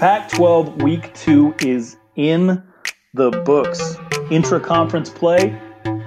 Pac 12 week two is in the books. Intra conference play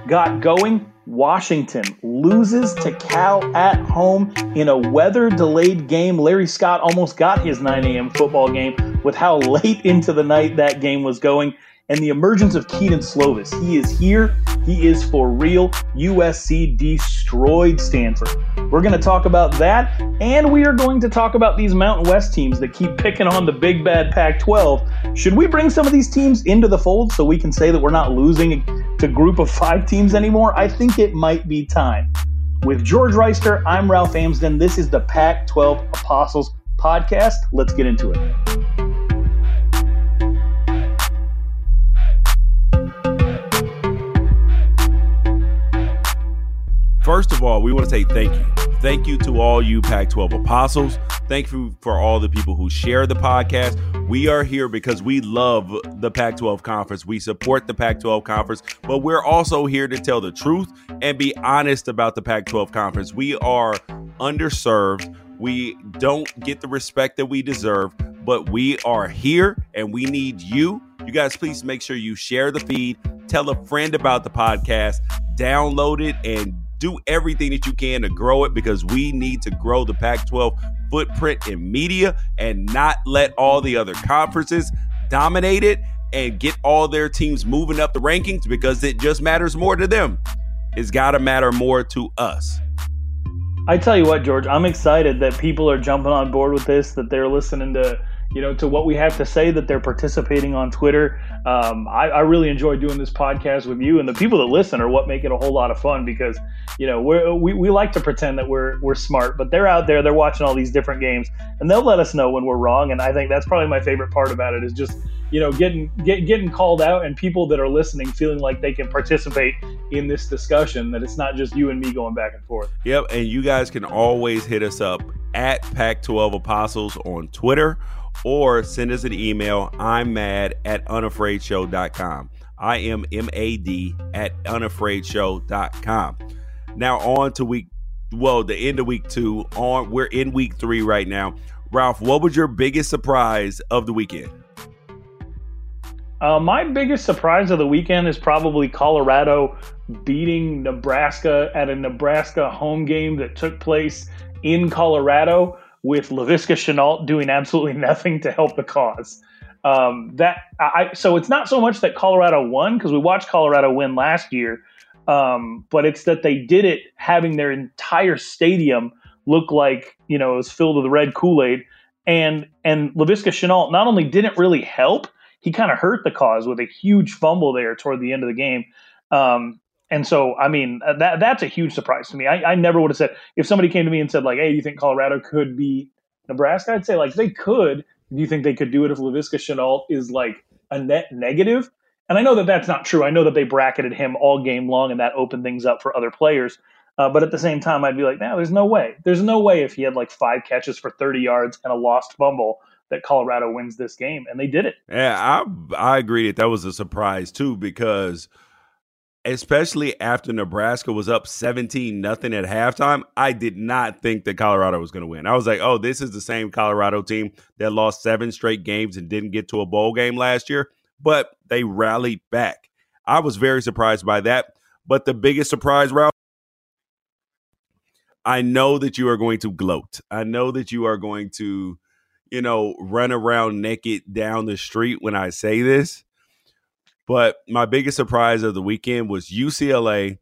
got going. Washington loses to Cal at home in a weather delayed game. Larry Scott almost got his 9 a.m. football game with how late into the night that game was going and the emergence of Kedon Slovis. He is here. He is for real. USC destroyed Stanford. We're going to talk about that, and we are going to talk about these Mountain West teams that keep picking on the big bad Pac 12. Should we bring some of these teams into the fold so we can say that we're not losing to group of five teams anymore? I think it might be time. With George Reister, I'm Ralph Amsden. This is the Pac 12 Apostles podcast. Let's get into it. First of all, we want to say thank you. Thank you to all you Pac 12 apostles. Thank you for all the people who share the podcast. We are here because we love the Pac 12 conference. We support the Pac 12 conference, but we're also here to tell the truth and be honest about the Pac 12 conference. We are underserved. We don't get the respect that we deserve, but we are here and we need you. You guys, please make sure you share the feed, tell a friend about the podcast, download it, and do everything that you can to grow it because we need to grow the Pac 12 footprint in media and not let all the other conferences dominate it and get all their teams moving up the rankings because it just matters more to them. It's got to matter more to us. I tell you what, George, I'm excited that people are jumping on board with this, that they're listening to you know, to what we have to say, that they're participating on Twitter. Um, I, I, really enjoy doing this podcast with you, and the people that listen are what make it a whole lot of fun because, you know, we we, like to pretend that we're we're smart, but they're out there, they're watching all these different games, and they'll let us know when we're wrong. And I think that's probably my favorite part about it is just you know getting get, getting called out and people that are listening feeling like they can participate in this discussion that it's not just you and me going back and forth yep and you guys can always hit us up at pac 12 apostles on twitter or send us an email. I'm mad at unafraidshow.com. I am M A D at unafraidshow.com. Now on to week well, the end of week two. On we're in week three right now. Ralph, what was your biggest surprise of the weekend? Uh, my biggest surprise of the weekend is probably Colorado beating Nebraska at a Nebraska home game that took place in Colorado with Laviska Shenault doing absolutely nothing to help the cause. Um, that I so it's not so much that Colorado won because we watched Colorado win last year, um, but it's that they did it having their entire stadium look like you know it was filled with red Kool Aid, and and Laviska Shenault not only didn't really help, he kind of hurt the cause with a huge fumble there toward the end of the game. Um, and so, I mean, uh, that that's a huge surprise to me. I, I never would have said if somebody came to me and said like, "Hey, you think Colorado could beat Nebraska?" I'd say like they could. Do you think they could do it if Laviska Shenault is like a net negative? And I know that that's not true. I know that they bracketed him all game long, and that opened things up for other players. Uh, but at the same time, I'd be like, no, there's no way. There's no way if he had like five catches for 30 yards and a lost fumble that Colorado wins this game, and they did it. Yeah, I I agree that that was a surprise too because especially after Nebraska was up 17 nothing at halftime, I did not think that Colorado was going to win. I was like, "Oh, this is the same Colorado team that lost seven straight games and didn't get to a bowl game last year, but they rallied back." I was very surprised by that, but the biggest surprise, Ralph, I know that you are going to gloat. I know that you are going to, you know, run around naked down the street when I say this. But my biggest surprise of the weekend was UCLA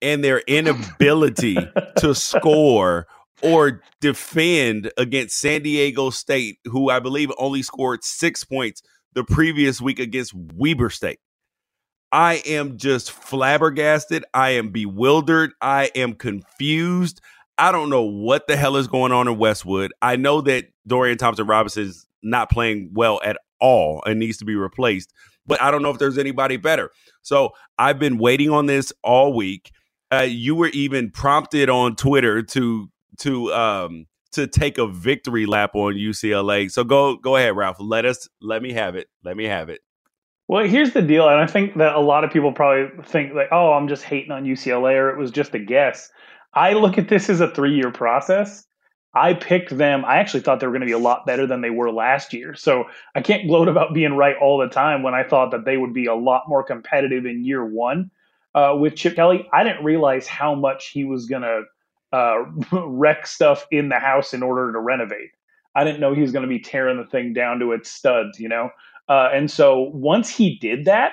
and their inability to score or defend against San Diego State, who I believe only scored six points the previous week against Weber State. I am just flabbergasted. I am bewildered. I am confused. I don't know what the hell is going on in Westwood. I know that Dorian Thompson Robinson is not playing well at all and needs to be replaced but I don't know if there's anybody better. So I've been waiting on this all week. Uh, you were even prompted on Twitter to to um to take a victory lap on UCLA. So go go ahead, Ralph. Let us let me have it. Let me have it. Well, here's the deal, and I think that a lot of people probably think like, "Oh, I'm just hating on UCLA," or it was just a guess. I look at this as a three year process. I picked them. I actually thought they were going to be a lot better than they were last year. So I can't gloat about being right all the time when I thought that they would be a lot more competitive in year one uh, with Chip Kelly. I didn't realize how much he was going to uh, wreck stuff in the house in order to renovate. I didn't know he was going to be tearing the thing down to its studs, you know? Uh, and so once he did that,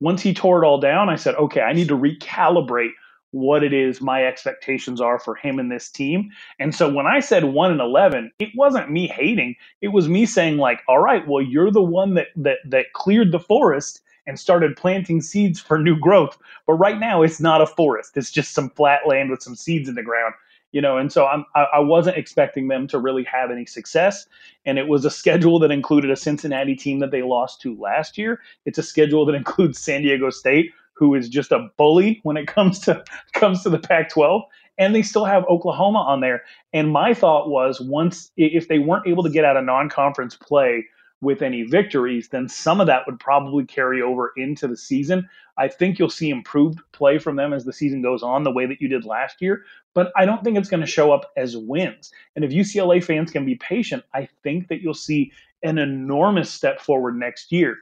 once he tore it all down, I said, okay, I need to recalibrate what it is my expectations are for him and this team. And so when I said 1 and 11, it wasn't me hating. It was me saying like, "All right, well you're the one that that that cleared the forest and started planting seeds for new growth. But right now it's not a forest. It's just some flat land with some seeds in the ground." You know, and so I'm, I, I wasn't expecting them to really have any success. And it was a schedule that included a Cincinnati team that they lost to last year. It's a schedule that includes San Diego State, who is just a bully when it comes to comes to the Pac-12, and they still have Oklahoma on there. And my thought was, once if they weren't able to get out of non-conference play with any victories, then some of that would probably carry over into the season. I think you'll see improved play from them as the season goes on, the way that you did last year. But I don't think it's going to show up as wins. And if UCLA fans can be patient, I think that you'll see an enormous step forward next year.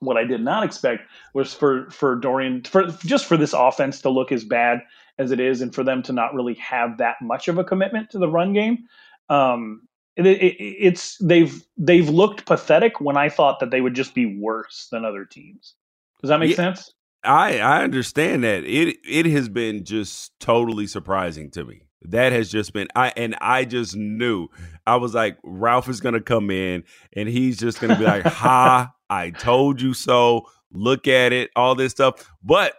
What I did not expect was for for Dorian for just for this offense to look as bad as it is, and for them to not really have that much of a commitment to the run game. Um, it, it, it's they've they've looked pathetic when I thought that they would just be worse than other teams. Does that make yeah, sense? I I understand that it it has been just totally surprising to me. That has just been I and I just knew I was like Ralph is gonna come in and he's just gonna be like, "Ha I told you so. Look at it, all this stuff. But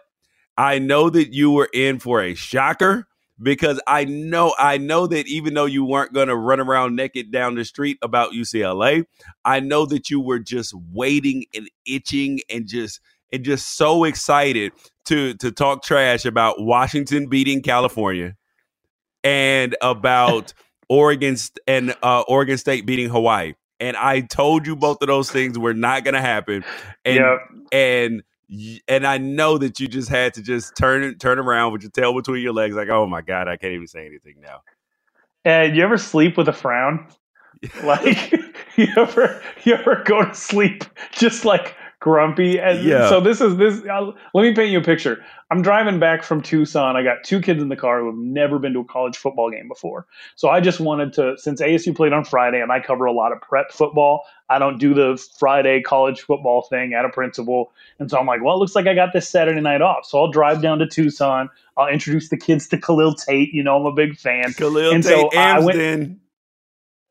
I know that you were in for a shocker because I know I know that even though you weren't going to run around naked down the street about UCLA, I know that you were just waiting and itching and just and just so excited to to talk trash about Washington beating California and about Oregon and uh, Oregon State beating Hawaii and I told you both of those things were not going to happen. And yep. and and I know that you just had to just turn turn around with your tail between your legs, like, oh my god, I can't even say anything now. And you ever sleep with a frown? like you ever you ever go to sleep just like grumpy. And yeah. so this is this. Uh, let me paint you a picture. I'm driving back from Tucson. I got two kids in the car who have never been to a college football game before. So I just wanted to, since ASU played on Friday and I cover a lot of prep football, I don't do the Friday college football thing at a principle. And so I'm like, well, it looks like I got this Saturday night off. So I'll drive down to Tucson. I'll introduce the kids to Khalil Tate. You know, I'm a big fan. Khalil and Tate, so I went,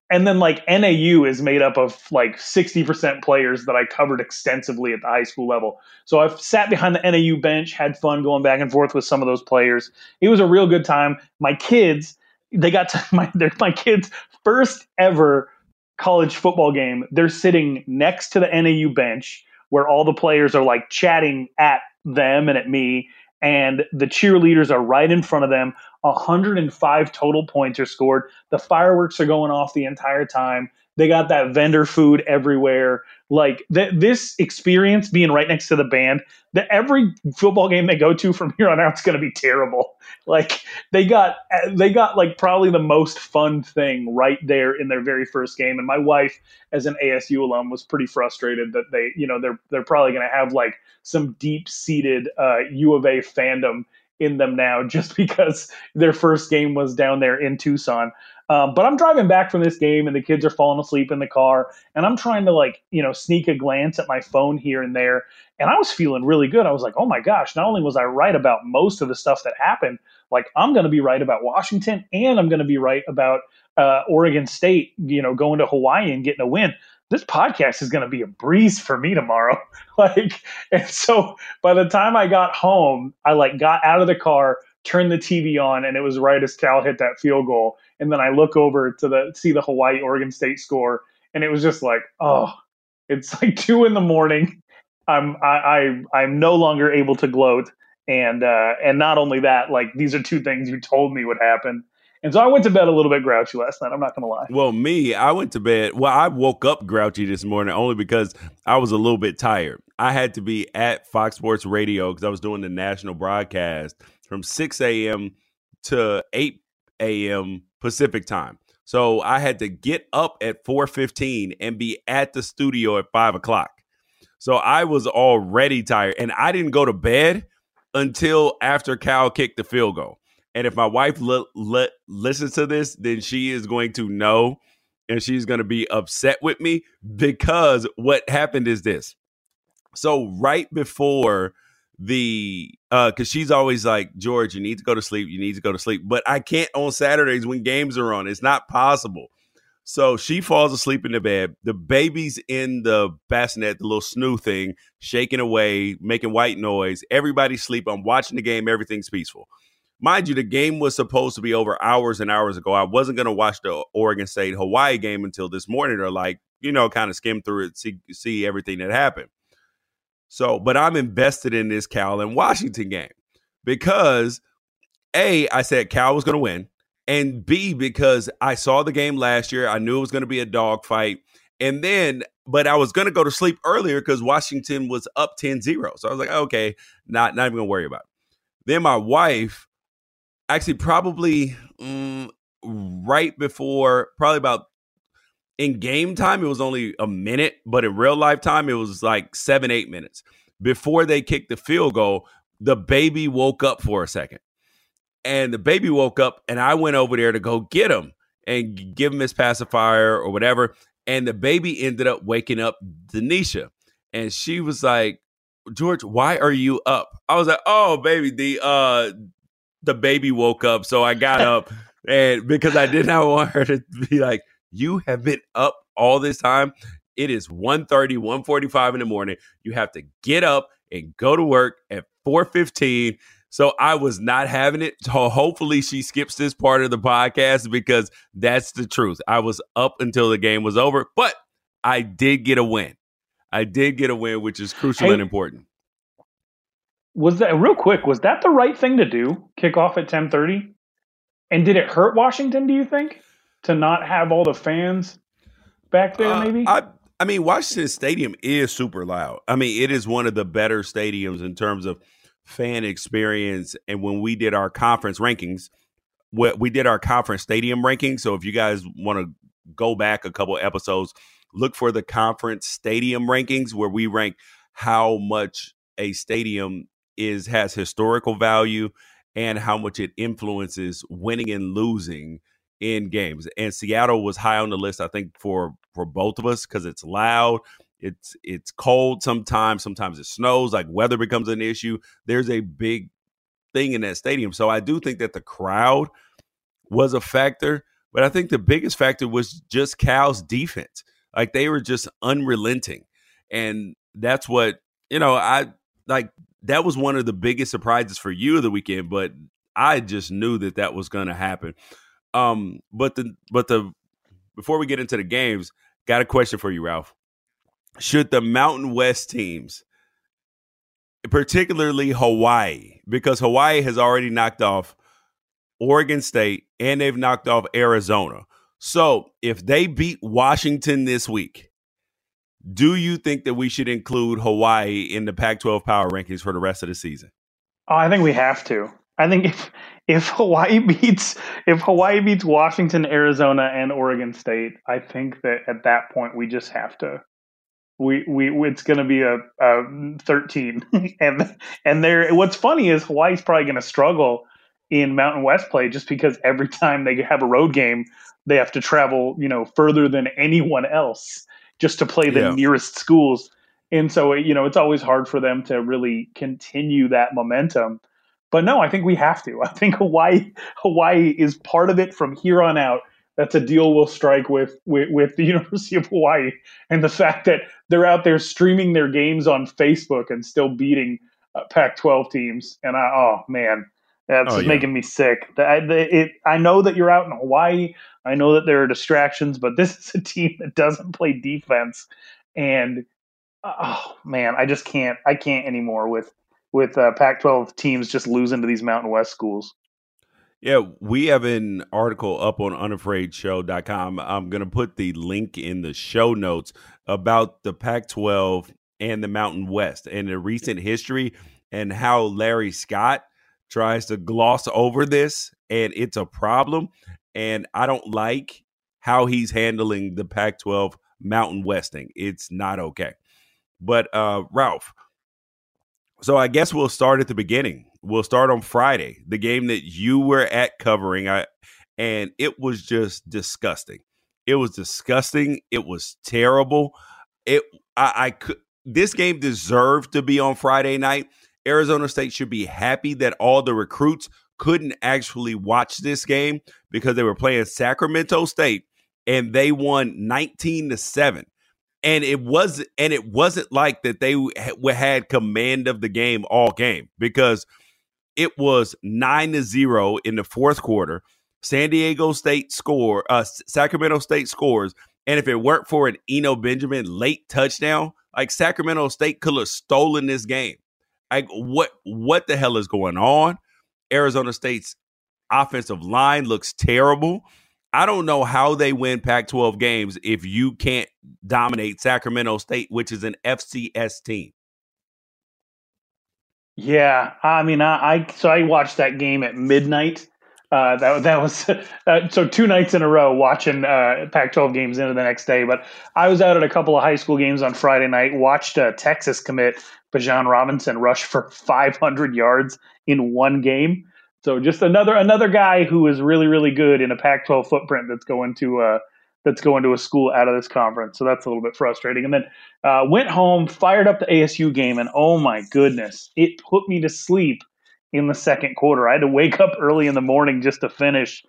and then like NAU is made up of like 60% players that I covered extensively at the high school level. So I've sat behind the NAU bench, had fun going back and forth with some of those players. It was a real good time. My kids, they got to my my kids' first ever college football game. They're sitting next to the NAU bench where all the players are like chatting at them and at me and the cheerleaders are right in front of them. 105 total points are scored. The fireworks are going off the entire time. They got that vendor food everywhere. Like th- this experience being right next to the band, that every football game they go to from here on out is going to be terrible. Like they got they got like probably the most fun thing right there in their very first game. And my wife, as an ASU alum, was pretty frustrated that they, you know, they're they're probably going to have like some deep seated uh, U of A fandom in them now just because their first game was down there in Tucson. Um, but I'm driving back from this game and the kids are falling asleep in the car and I'm trying to like, you know, sneak a glance at my phone here and there. And I was feeling really good. I was like, oh my gosh, not only was I right about most of the stuff that happened, like I'm going to be right about Washington and I'm going to be right about uh, Oregon State, you know, going to Hawaii and getting a win this podcast is going to be a breeze for me tomorrow. like, and so by the time I got home, I like got out of the car, turned the TV on, and it was right as Cal hit that field goal. And then I look over to the see the Hawaii Oregon State score, and it was just like, oh, it's like two in the morning. I'm I, I I'm no longer able to gloat, and uh, and not only that, like these are two things you told me would happen and so I went to bed a little bit grouchy last night. I'm not to lie. Well, me, I went to bed. Well, I woke up grouchy this morning only because I was a little bit tired. I had to be at Fox Sports Radio because I was doing the national broadcast from 6 a.m. to 8 a.m. Pacific time. So I had to get up at 4:15 and be at the studio at five o'clock. So I was already tired, and I didn't go to bed until after Cal kicked the field goal. And if my wife le- le- listens to this, then she is going to know, and she's going to be upset with me because what happened is this. So right before the uh because she's always like george you need to go to sleep you need to go to sleep. But i can't on saturdays when games are on it's not possible. So she falls asleep in the bed the baby's in the bassinet the little snoo thing shaking away making white noise everybody's sleep i'm watching the game everything's peaceful. Mind you the game was supposed to be over hours and hours ago i wasn't going to watch the oregon state hawaii game until this morning or like you know kind of skim through it see see everything that happened so, but I'm invested in this Cal and Washington game because A, I said Cal was going to win, and B, because I saw the game last year. I knew it was going to be a dogfight. And then, but I was going to go to sleep earlier because Washington was up 10 0. So I was like, okay, not, not even going to worry about it. Then my wife, actually, probably mm, right before, probably about in game time, it was only a minute, but in real life time, it was like seven, eight minutes. Before they kicked the field goal, the baby woke up for a second. And the baby woke up, and I went over there to go get him and give him his pacifier or whatever. And the baby ended up waking up Denisha. And she was like, George, why are you up? I was like, oh, baby, the uh the baby woke up. So I got up and because I did not want her to be like, you have been up all this time. It is 1.30, 1.45 in the morning. You have to get up and go to work at 4.15. So I was not having it. So hopefully she skips this part of the podcast because that's the truth. I was up until the game was over, but I did get a win. I did get a win, which is crucial hey, and important. Was that real quick? Was that the right thing to do? Kick off at ten thirty, and did it hurt Washington? Do you think? To not have all the fans back there? Uh, maybe. I I mean, Washington Stadium is super loud. I mean, it is one of the better stadiums in terms of fan experience. And when we did our conference rankings, we did our conference stadium rankings. So if you guys want to go back a couple episodes, look for the conference stadium rankings where we rank how much a stadium is has historical value and how much it influences winning and losing in games. And Seattle was high on the list, I think, for for both of us because it's loud. It's it's cold sometimes. Sometimes it snows. Like weather becomes an issue. There's a big thing in that stadium. So I do think that the crowd was a factor, but I think the biggest factor was just Cal's defense. Like they were just unrelenting, and that's what you know. I like that was one of the biggest surprises for you of the weekend, but I just knew that that was going to happen. Um, but the but the before we get into the games, got a question for you, Ralph. Should the Mountain West teams, particularly Hawaii, because Hawaii has already knocked off Oregon State and they've knocked off Arizona. So if they beat Washington this week, do you think that we should include Hawaii in the Pac 12 power rankings for the rest of the season? Oh, I think we have to. I think if if Hawaii beats if Hawaii beats Washington, Arizona, and Oregon State, I think that at that point we just have to we we it's going to be a, a 13 and and there what's funny is Hawaii's probably going to struggle in Mountain West play just because every time they have a road game they have to travel, you know, further than anyone else just to play the yeah. nearest schools. And so, you know, it's always hard for them to really continue that momentum. But no, I think we have to. I think Hawaii Hawaii is part of it from here on out. That's a deal we'll strike with, with, with the University of Hawaii, and the fact that they're out there streaming their games on Facebook and still beating uh, Pac-12 teams. And I, oh man, that's oh, yeah. making me sick. I, it, I know that you're out in Hawaii. I know that there are distractions, but this is a team that doesn't play defense, and oh man, I just can't. I can't anymore with with uh, Pac-12 teams just losing to these Mountain West schools. Yeah, we have an article up on unafraidshow.com. I'm going to put the link in the show notes about the Pac 12 and the Mountain West and the recent history and how Larry Scott tries to gloss over this. And it's a problem. And I don't like how he's handling the Pac 12 Mountain Westing. It's not okay. But uh, Ralph, so I guess we'll start at the beginning. We'll start on Friday, the game that you were at covering. I and it was just disgusting. It was disgusting. It was terrible. It I, I could this game deserved to be on Friday night. Arizona State should be happy that all the recruits couldn't actually watch this game because they were playing Sacramento State and they won 19 to 7 and it was and it wasn't like that they had command of the game all game because it was 9 to 0 in the fourth quarter. San diego state score uh sacramento state scores and if it weren't for an eno benjamin late touchdown like sacramento state could have stolen this game. Like what what the hell is going on? Arizona state's offensive line looks terrible I don't know how they win Pac 12 games if you can't dominate Sacramento State, which is an FCS team. Yeah, I mean, I, I so I watched that game at midnight. Uh, that that was uh, so two nights in a row watching uh, Pac-12 games into the next day. But I was out at a couple of high school games on Friday night. Watched uh, Texas commit Bijan Robinson rush for 500 yards in one game. So just another another guy who is really really good in a Pac-12 footprint that's going to uh, that's going to a school out of this conference. So that's a little bit frustrating. And then uh, went home, fired up the ASU game, and oh my goodness, it put me to sleep in the second quarter. I had to wake up early in the morning just to finish.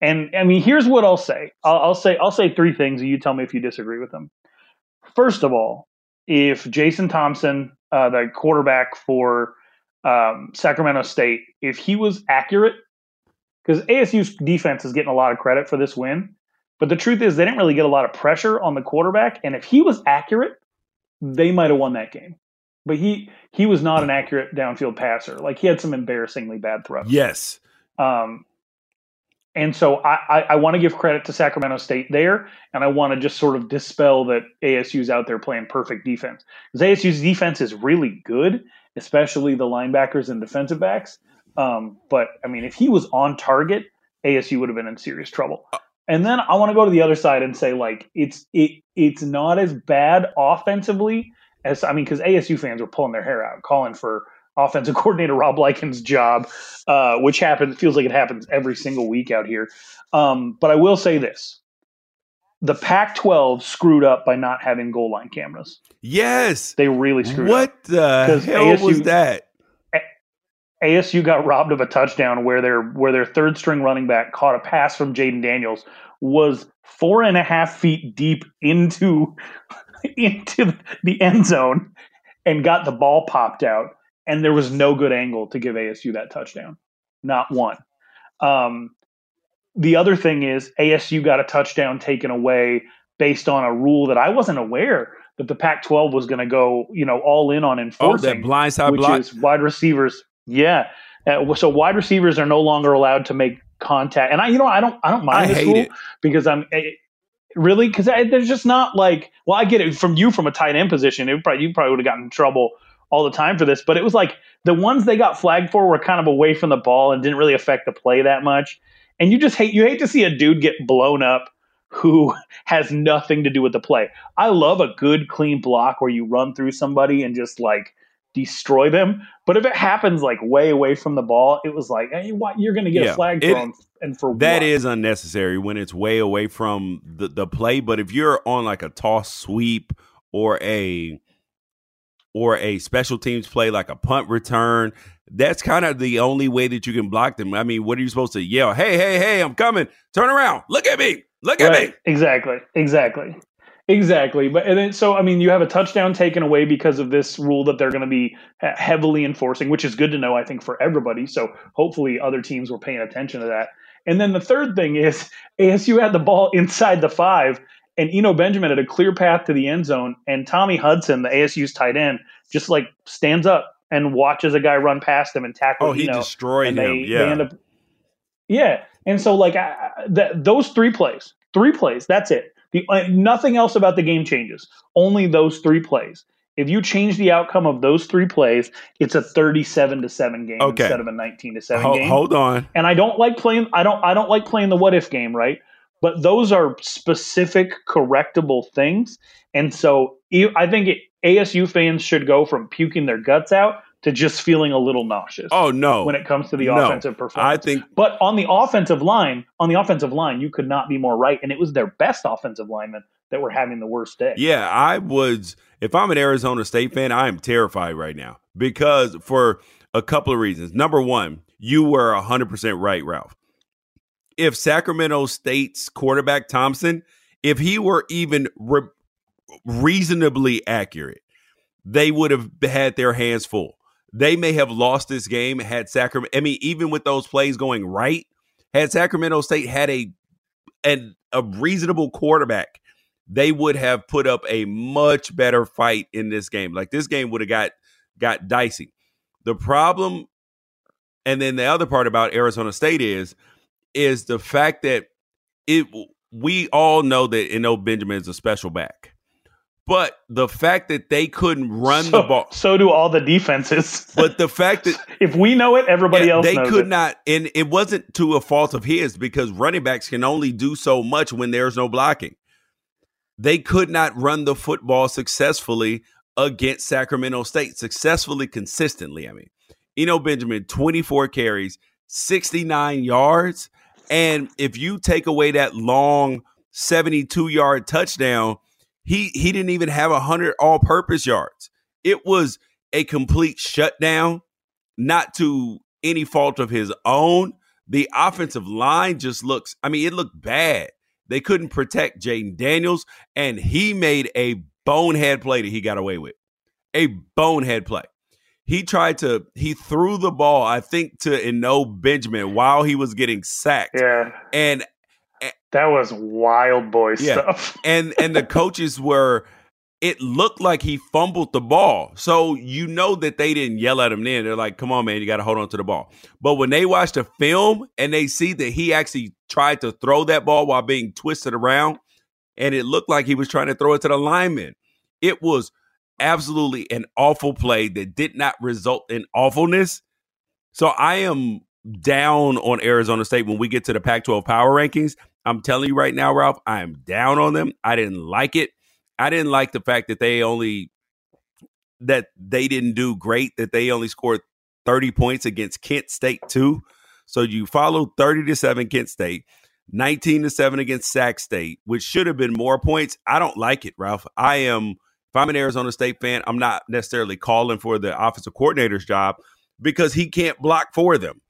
And I mean, here's what I'll say. I'll, I'll say I'll say three things, and you tell me if you disagree with them. First of all, if Jason Thompson, uh, the quarterback for um, Sacramento State, if he was accurate, because ASU's defense is getting a lot of credit for this win, but the truth is they didn't really get a lot of pressure on the quarterback, and if he was accurate, they might have won that game. But he he was not an accurate downfield passer. Like he had some embarrassingly bad throws. Yes. Um, and so I, I, I want to give credit to Sacramento State there, and I want to just sort of dispel that ASU's out there playing perfect defense. Because ASU's defense is really good, especially the linebackers and defensive backs. Um, but I mean, if he was on target, ASU would have been in serious trouble. And then I want to go to the other side and say like it's it it's not as bad offensively as I mean because ASU fans were pulling their hair out calling for offensive coordinator Rob Likens' job, uh, which happens feels like it happens every single week out here. Um, but I will say this: the Pac-12 screwed up by not having goal line cameras. Yes, they really screwed what up. What the hell ASU, was that? ASU got robbed of a touchdown where their where their third string running back caught a pass from Jayden Daniels was four and a half feet deep into into the end zone and got the ball popped out, and there was no good angle to give ASU that touchdown, not one. Um, the other thing is ASU got a touchdown taken away based on a rule that I wasn't aware that the Pac-12 was going to go, you know, all in on enforcing. Oh, that blindside which block. is wide receivers. Yeah, uh, so wide receivers are no longer allowed to make contact, and I, you know, I don't, I don't mind I this rule it. because I'm. It, eh, really because there's just not like well i get it from you from a tight end position it probably you probably would have gotten in trouble all the time for this but it was like the ones they got flagged for were kind of away from the ball and didn't really affect the play that much and you just hate you hate to see a dude get blown up who has nothing to do with the play. I love a good clean block where you run through somebody and just like destroy them. But if it happens like way away from the ball, it was like, hey, what you're going to get yeah, a flag thrown, it, and for that what? is unnecessary when it's way away from the the play. But if you're on like a toss sweep or a or a special teams play like a punt return, that's kind of the only way that you can block them. I mean, what are you supposed to yell? Hey, hey, hey, I'm coming. Turn around. Look at me. Look at right. me. Exactly. Exactly. Exactly. But and then, so I mean, you have a touchdown taken away because of this rule that they're going to be uh, heavily enforcing, which is good to know, I think, for everybody. So hopefully, other teams were paying attention to that. And then the third thing is ASU had the ball inside the five, and Eno Benjamin had a clear path to the end zone, and Tommy Hudson, the ASU's tight end, just like stands up and watches a guy run past him and tackle. Oh, he Eno, destroyed him. yeah. Up, yeah. And so, like, I, those three plays, three plays, that's it. The, uh, nothing else about the game changes. Only those three plays. If you change the outcome of those three plays, it's a thirty-seven to seven game okay. instead of a nineteen to seven Ho- game. Hold on. And I don't like playing. I don't. I don't like playing the what if game, right? but those are specific correctable things. And so I think it, ASU fans should go from puking their guts out to just feeling a little nauseous. Oh no. When it comes to the no. offensive performance. I think But on the offensive line, on the offensive line, you could not be more right and it was their best offensive lineman that were having the worst day. Yeah, I was if I'm an Arizona State fan, I am terrified right now because for a couple of reasons. Number 1, you were 100% right, Ralph. If Sacramento State's quarterback Thompson, if he were even re- reasonably accurate, they would have had their hands full. They may have lost this game had Sacramento. I mean, even with those plays going right, had Sacramento State had a and a reasonable quarterback, they would have put up a much better fight in this game. Like this game would have got got dicey. The problem, and then the other part about Arizona State is is the fact that it we all know that Eno Benjamin is a special back. But the fact that they couldn't run so, the ball, so do all the defenses. but the fact that if we know it, everybody yeah, else they could it. not, and it wasn't to a fault of his because running backs can only do so much when there's no blocking. They could not run the football successfully against Sacramento State, successfully, consistently. I mean, Eno Benjamin, 24 carries, 69 yards. And if you take away that long 72 yard touchdown, he he didn't even have 100 all purpose yards. It was a complete shutdown, not to any fault of his own. The offensive line just looks, I mean, it looked bad. They couldn't protect Jayden Daniels, and he made a bonehead play that he got away with. A bonehead play. He tried to, he threw the ball, I think, to Eno Benjamin while he was getting sacked. Yeah. And that was wild boy yeah. stuff. and and the coaches were it looked like he fumbled the ball. So you know that they didn't yell at him then. They're like, come on, man, you got to hold on to the ball. But when they watch the film and they see that he actually tried to throw that ball while being twisted around, and it looked like he was trying to throw it to the lineman, it was absolutely an awful play that did not result in awfulness. So I am down on Arizona State when we get to the Pac 12 power rankings. I'm telling you right now, Ralph, I am down on them. I didn't like it. I didn't like the fact that they only that they didn't do great, that they only scored 30 points against Kent State too. So you followed 30 to 7 Kent State, 19 to 7 against Sac State, which should have been more points. I don't like it, Ralph. I am if I'm an Arizona State fan, I'm not necessarily calling for the offensive coordinator's job because he can't block for them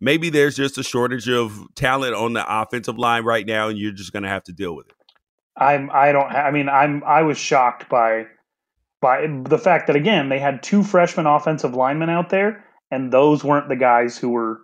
maybe there's just a shortage of talent on the offensive line right now, and you're just going to have to deal with it. I'm. I don't. I mean, I'm. I was shocked by by the fact that again they had two freshman offensive linemen out there, and those weren't the guys who were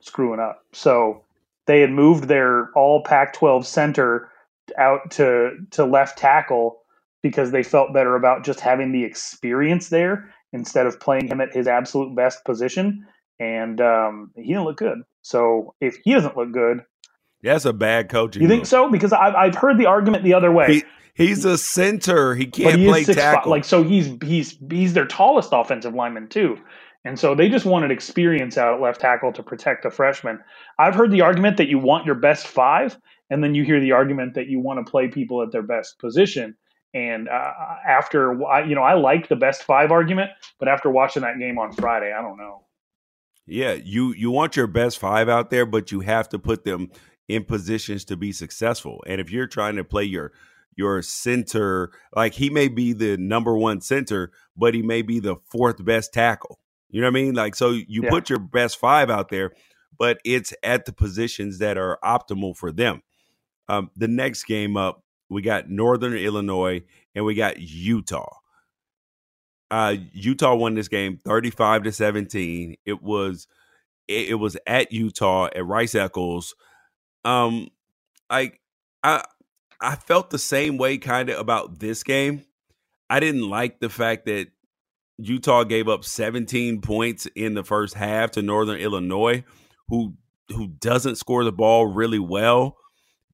screwing up. So they had moved their all Pac-12 center out to to left tackle because they felt better about just having the experience there instead of playing him at his absolute best position and um, he didn't look good. So if he doesn't look good, that's a bad coaching. You think so? Because I've, I've heard the argument the other way. He, he's a center. He can't he play tackle. Five, like so, he's he's he's their tallest offensive lineman too. And so they just wanted experience out at left tackle to protect the freshman. I've heard the argument that you want your best five, and then you hear the argument that you want to play people at their best position. And uh, after, you know, I like the best five argument, but after watching that game on Friday, I don't know. Yeah, you you want your best five out there, but you have to put them in positions to be successful. And if you're trying to play your your center, like he may be the number one center, but he may be the fourth best tackle. You know what I mean? Like so you yeah. put your best five out there, but it's at the positions that are optimal for them. Um, the next game up, we got Northern Illinois and we got Utah. Uh, Utah won this game 35 to 17. It was it, it was at Utah at Rice Eccles. Um like I I felt the same way kind of about this game. I didn't like the fact that Utah gave up 17 points in the first half to Northern Illinois, who who doesn't score the ball really well.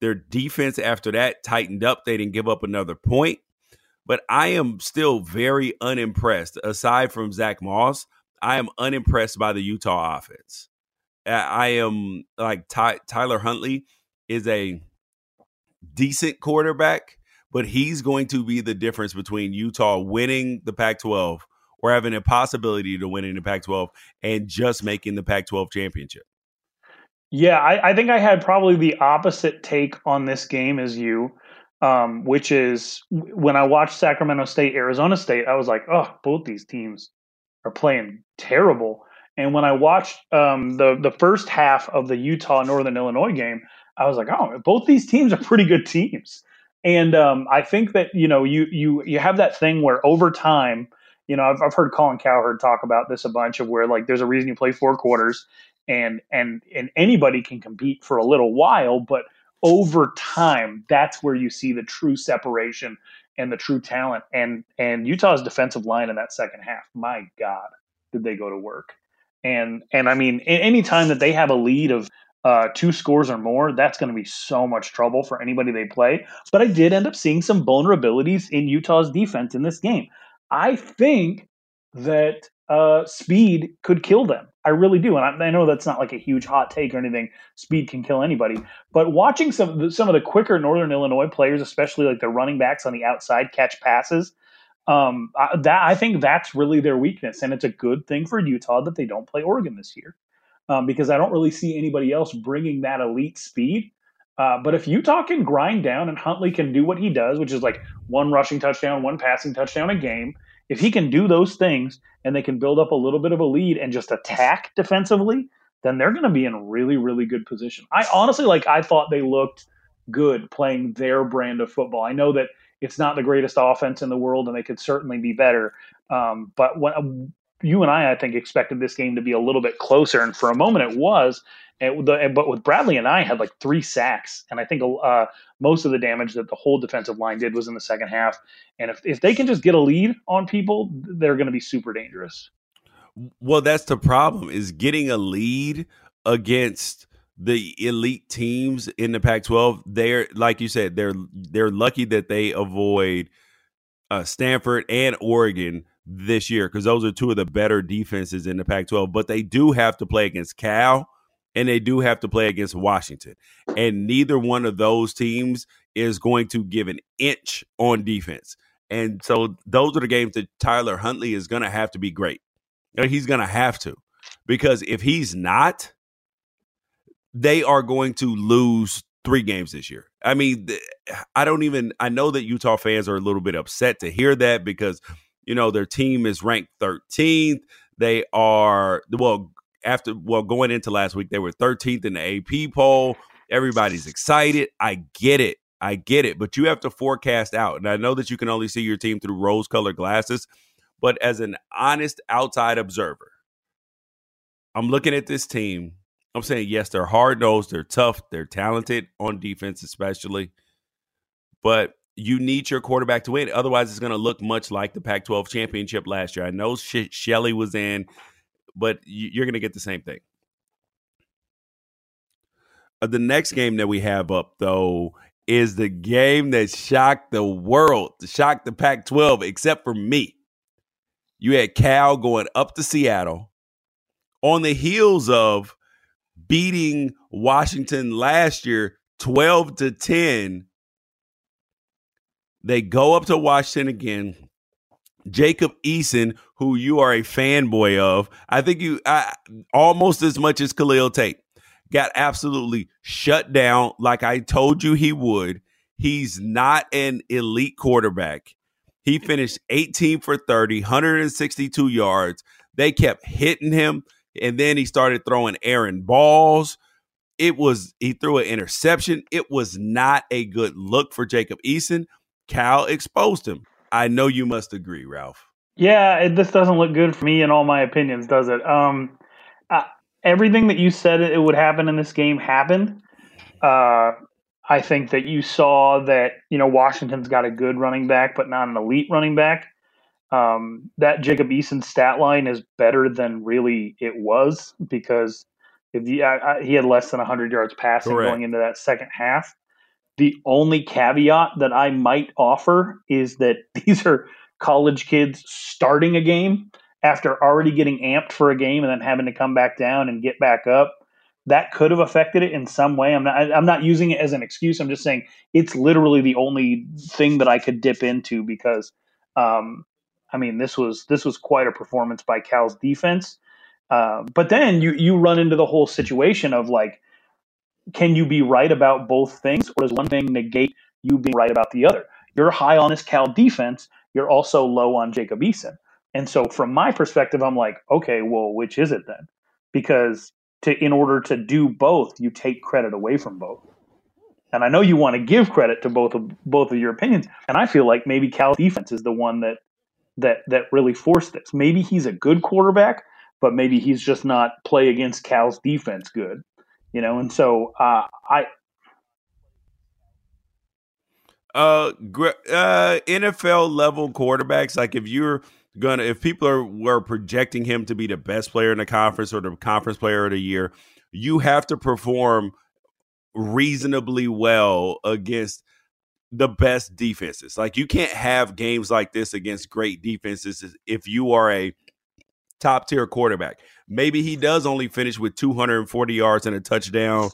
Their defense after that tightened up. They didn't give up another point. But I am still very unimpressed. Aside from Zach Moss, I am unimpressed by the Utah offense. I am like Ty- Tyler Huntley is a decent quarterback, but he's going to be the difference between Utah winning the Pac 12 or having a possibility to win in the Pac 12 and just making the Pac 12 championship. Yeah, I, I, think I had probably the opposite take on this game as you, um, which is when I watched Sacramento State, Arizona State, I was like, oh, both these teams are playing terrible. And when I watched um, the the first half of the Utah Northern Illinois game, I was like, oh, both these teams are pretty good teams. And um, I think that you know you you you have that thing where over time, you know, I've, I've heard Colin Cowherd talk about this a bunch of where like there's a reason you play four quarters, and and and anybody can compete for a little while, but over time, that's where you see the true separation and the true talent. And and Utah's defensive line in that second half, my God, did they go to work? And and I mean, any time that they have a lead of uh, two scores or more, that's going to be so much trouble for anybody they play. But I did end up seeing some vulnerabilities in Utah's defense in this game. I think that uh, speed could kill them. I really do, and I, I, know that's not like a huge hot take or anything. Speed can kill anybody, but watching some of the, some of the quicker Northern Illinois players, especially like the running backs on the outside, catch passes, um, I, that I think that's really their weakness, and it's a good thing for Utah that they don't play Oregon this year, um, because I don't really see anybody else bringing that elite speed. Uh, but if Utah can grind down and Huntley can do what he does, which is like one rushing touchdown, one passing touchdown a game, if he can do those things and they can build up a little bit of a lead and just attack defensively, then they're going to be in really, really good position. I honestly like. I thought they looked good playing their brand of football. I know that it's not the greatest offense in the world, and they could certainly be better. Um, but when you and I, I think, expected this game to be a little bit closer, and for a moment it was. And the, but with Bradlee Anae had like three sacks, and I think uh, most of the damage that the whole defensive line did was in the second half. And if if they can just get a lead on people, they're going to be super dangerous. Well, that's the problem: is getting a lead against the elite teams in the Pac-12, they're like you said, they're they're lucky that they avoid uh, Stanford and Oregon this year because those are two of the better defenses in the Pac-12. But they do have to play against Cal and they do have to play against Washington, and neither one of those teams is going to give an inch on defense. And so those are the games that Tyler Huntley is going to have to be great. Uh, he's going to have to because if he's not they are going to lose three games this year. I mean, I don't even, I know that Utah fans are a little bit upset to hear that because, you know, their team is ranked 13th. They are, well, after, well, going into last week, they were 13th in the AP poll. Everybody's excited. I get it. I get it. But you have to forecast out. And I know that you can only see your team through rose colored glasses. But as an honest outside observer, I'm looking at this team I'm saying yes, they're hard nosed, they're tough, they're talented on defense, especially. But you need your quarterback to win. Otherwise, it's going to look much like the Pac 12 championship last year. I know Sh- Shelley was in, but you're going to get the same thing. Uh, the next game that we have up, though, is the game that shocked the world, shocked the Pac 12, except for me. You had Cal going up to Seattle on the heels of beating Washington last year 12 to 10. They go up to Washington again. Jacob Eason, who you are a fanboy of, I think you I, almost as much as Khalil Tate, got absolutely shut down like I told you he would. He's not an elite quarterback. He finished 18 for 30, 162 yards. They kept hitting him and then he started throwing errant balls. It was he threw an interception. It was not a good look for Jacob Eason. Cal exposed him. I know you must agree, Ralph. Yeah, it, this doesn't look good for me in all my opinions, does it? Um, uh, everything that you said it would happen in this game happened. Uh, I think that you saw that you know Washington's got a good running back, but not an elite running back. Um, that Jacob Eason stat line is better than really it was because he, I, I, he had less than 100 yards passing Correct. going into that second half. The only caveat that I might offer is that these are college kids starting a game after already getting amped for a game and then having to come back down and get back up. that could have affected it in some way. I'm not I'm not using it as an excuse. I'm just saying it's literally the only thing that I could dip into because um, I mean this was this was quite a performance by Cal's defense. Uh, but then you you run into the whole situation of like, can you be right about both things, or does one thing negate you being right about the other? You're high on this Cal defense. You're also low on Jacob Eason. And so from my perspective, I'm like, okay, well, which is it then? Because to in order to do both, you take credit away from both. And I know you want to give credit to both of both of your opinions. And I feel like maybe Cal defense is the one that that that really forced this. Maybe he's a good quarterback, but maybe he's just not play against Cal's defense good. You know, and so uh, I uh, uh, NFL level quarterbacks, like if you're gonna, if people are were projecting him to be the best player in the conference or the conference player of the year, you have to perform reasonably well against the best defenses. Like you can't have games like this against great defenses if you are a top tier quarterback. Maybe he does only finish with 240 yards and a touchdown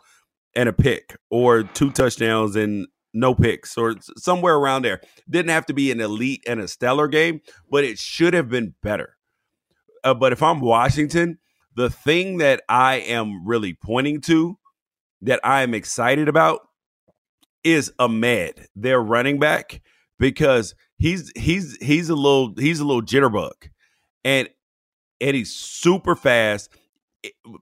and a pick, or two touchdowns and no picks or somewhere around there. Didn't have to be an elite and a stellar game, but it should have been better. Uh, but if I'm Washington, the thing that I am really pointing to that I am excited about is Ahmed, their running back, because he's he's he's a little he's a little jitterbug, and and he's super fast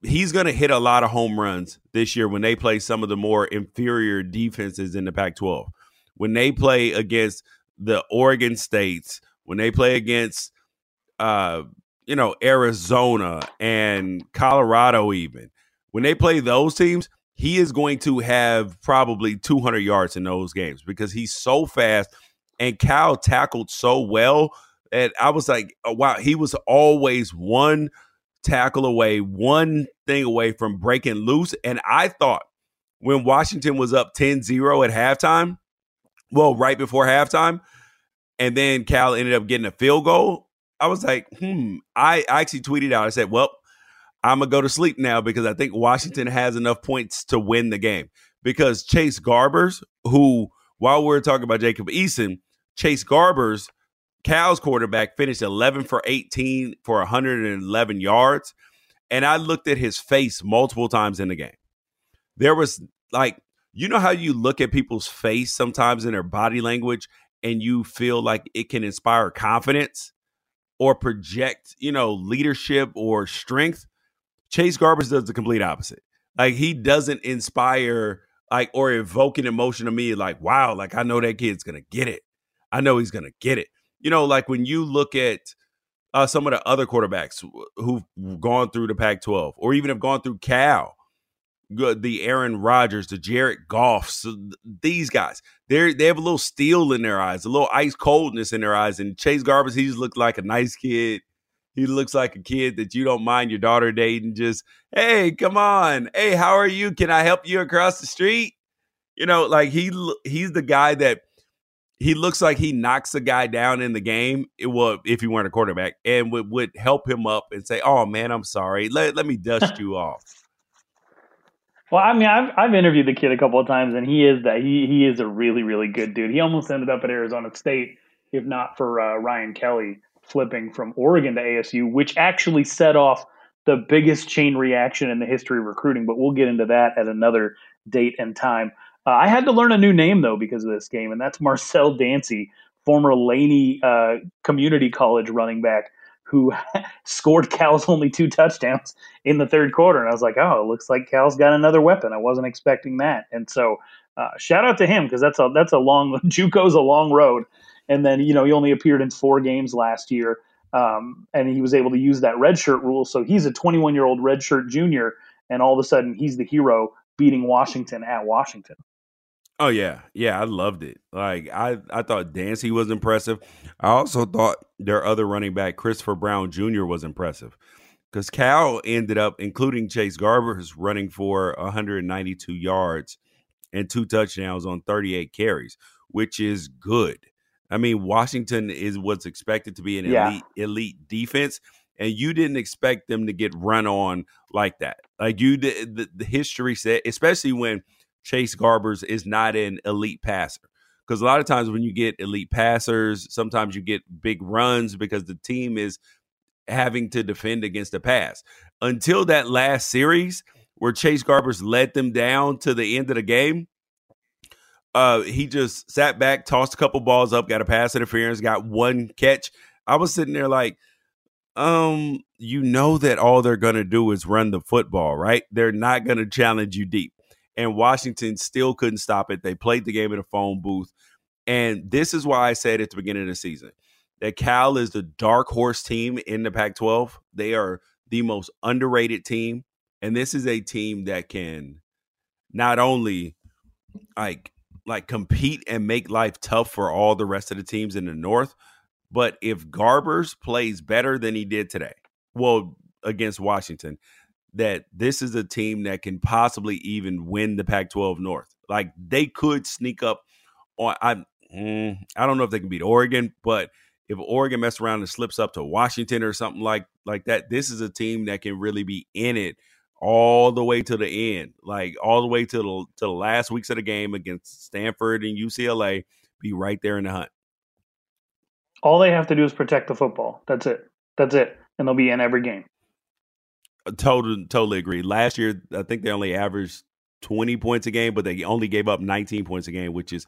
he's going to hit a lot of home runs this year when they play some of the more inferior defenses in the Pac 12. When they play against the Oregon States, when they play against, uh, you know, Arizona and Colorado, even when they play those teams, he is going to have probably 200 yards in those games because he's so fast and Cal tackled so well. And I was like, oh, wow, he was always one tackle away, one thing away from breaking loose. And I thought when Washington was up 10 0 at halftime, well, right before halftime, and then Cal ended up getting a field goal, I was like, hmm. I, I actually tweeted out, I said, well, I'm going to go to sleep now because I think Washington has enough points to win the game. Because Chase Garbers, who, while we're talking about Jacob Eason, Chase Garbers Cal's quarterback finished 11 for 18 for 111 yards. And I looked at his face multiple times in the game. There was like, you know how you look at people's face sometimes in their body language and you feel like it can inspire confidence or project, you know, leadership or strength? Chase Garbers does the complete opposite. Like he doesn't inspire like or evoke an emotion to me like, wow, like I know that kid's gonna get it. I know he's gonna get it you know, like when you look at uh, some of the other quarterbacks who've gone through the Pac 12 or even have gone through Cal, the Aaron Rodgers, the Jared Goffs, these guys, they they have a little steel in their eyes, a little ice coldness in their eyes. And Chase Garbers, he just looks like a nice kid. He looks like a kid that you don't mind your daughter dating. Just, hey, come on. Hey, how are you? Can I help you across the street? You know, like he he's the guy that he looks like he knocks a guy down in the game. It will if he weren't a quarterback, and would, would help him up and say, "Oh man, I'm sorry. Let let me dust you off." Well, I mean, I've I've interviewed the kid a couple of times, and he is that he he is a really really good dude. He almost ended up at Arizona State if not for uh, Ryan Kelly flipping from Oregon to ASU, which actually set off the biggest chain reaction in the history of recruiting. But we'll get into that at another date and time. Uh, I had to learn a new name though because of this game, and that's Marcel Dancy, former Laney uh, Community College running back who scored Cal's only two touchdowns in the third quarter. And I was like, oh, it looks like Cal's got another weapon. I wasn't expecting that. And so uh, shout out to him because that's a that's a long JUCO's a long road. And then you know he only appeared in four games last year, um, and he was able to use that redshirt rule. So he's a 21 year old redshirt junior, and all of a sudden he's the hero beating Washington at Washington. Oh yeah, yeah, I loved it. Like I, I thought Dancy was impressive. I also thought their other running back, Christopher Brown Jr., was impressive because Cal ended up, including Chase Garber, Garbers, running for 192 yards and two touchdowns on 38 carries, which is good. I mean, Washington is what's expected to be an yeah. elite elite defense, and you didn't expect them to get run on like that. Like you, the, the history said, especially when Chase Garbers is not an elite passer. Because a lot of times when you get elite passers, sometimes you get big runs because the team is having to defend against the pass. Until that last series where Chase Garbers led them down to the end of the game, uh, he just sat back, tossed a couple balls up, got a pass interference, got one catch. I was sitting there like, um, you know that all they're gonna do is run the football, right? They're not gonna challenge you deep. And Washington still couldn't stop it. They played the game in a phone booth. And this is why I said at the beginning of the season that Cal is the dark horse team in the Pac 12. They are the most underrated team. And this is a team that can not only like like compete and make life tough for all the rest of the teams in the north, but if Garbers plays better than he did today, well, against Washington, that this is a team that can possibly even win the Pac-12 North. Like they could sneak up on. I mm, I don't know if they can beat Oregon, but if Oregon mess around and slips up to Washington or something like like that, this is a team that can really be in it all the way to the end, like all the way to the to the last weeks of the game against Stanford and UCLA, be right there in the hunt. All they have to do is protect the football. That's it. That's it, and they'll be in every game. Totally, totally agree. Last year, I think they only averaged twenty points a game, but they only gave up nineteen points a game, which is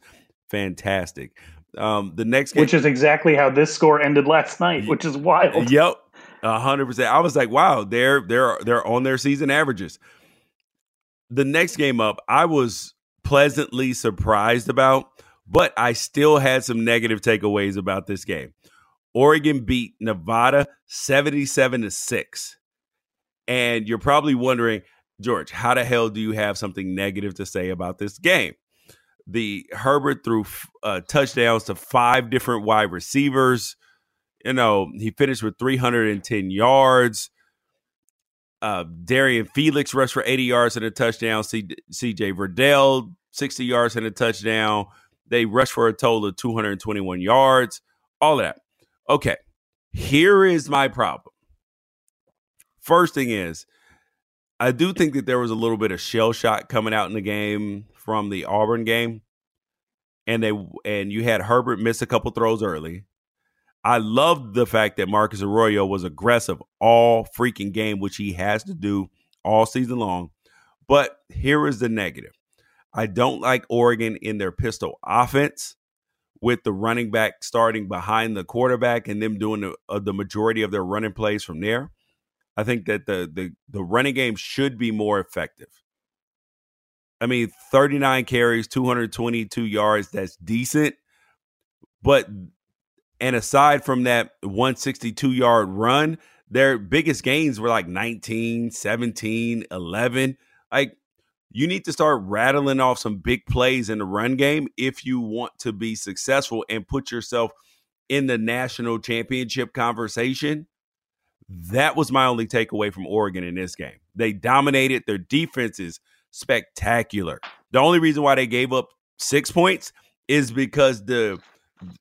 fantastic. Um, the next game, which is exactly how this score ended last night, which is wild. Yep, hundred percent. I was like, wow, they're they're they're on their season averages. The next game up, I was pleasantly surprised about, but I still had some negative takeaways about this game. Oregon beat Nevada 77 to 6. And you're probably wondering, George, how the hell do you have something negative to say about this game? The Herbert threw uh, touchdowns to five different wide receivers. You know, he finished with 310 yards. Uh, Darrian Felix rushed for 80 yards and a touchdown. CJ Verdell, 60 yards and a touchdown. They rushed for a total of 221 yards. All of that. Okay, here is my problem. First thing is, I do think that there was a little bit of shell shock coming out in the game from the Auburn game, and they and you had Herbert miss a couple throws early. I loved the fact that Marcus Arroyo was aggressive all freaking game, which he has to do all season long. But here is the negative. I don't like Oregon in their pistol offense with the running back starting behind the quarterback and them doing the, uh, the majority of their running plays from there. I think that the the the running game should be more effective. I mean, 39 carries, 222 yards, that's decent. But and aside from that 162 yard run, their biggest gains were like 19, 17, 11. Like you need to start rattling off some big plays in the run game if you want to be successful and put yourself in the national championship conversation that was my only takeaway from Oregon in this game. They dominated. Their defense is spectacular. The only reason why they gave up six points is because the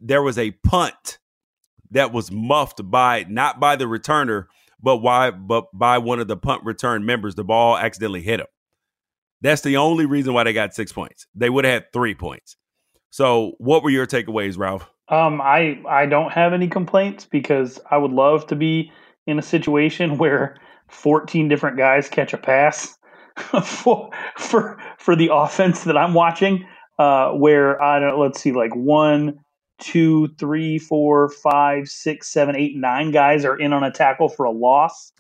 there was a punt that was muffed by not by the returner, but why but by one of the punt return members. The ball accidentally hit him. That's the only reason why they got six points. They would have had three points. So, what were your takeaways, Ralph? Um, I I don't have any complaints because I would love to be in a situation where 14 different guys catch a pass for for for the offense that I'm watching. Uh, where I don't let's see, like one, two, three, four, five, six, seven, eight, nine guys are in on a tackle for a loss.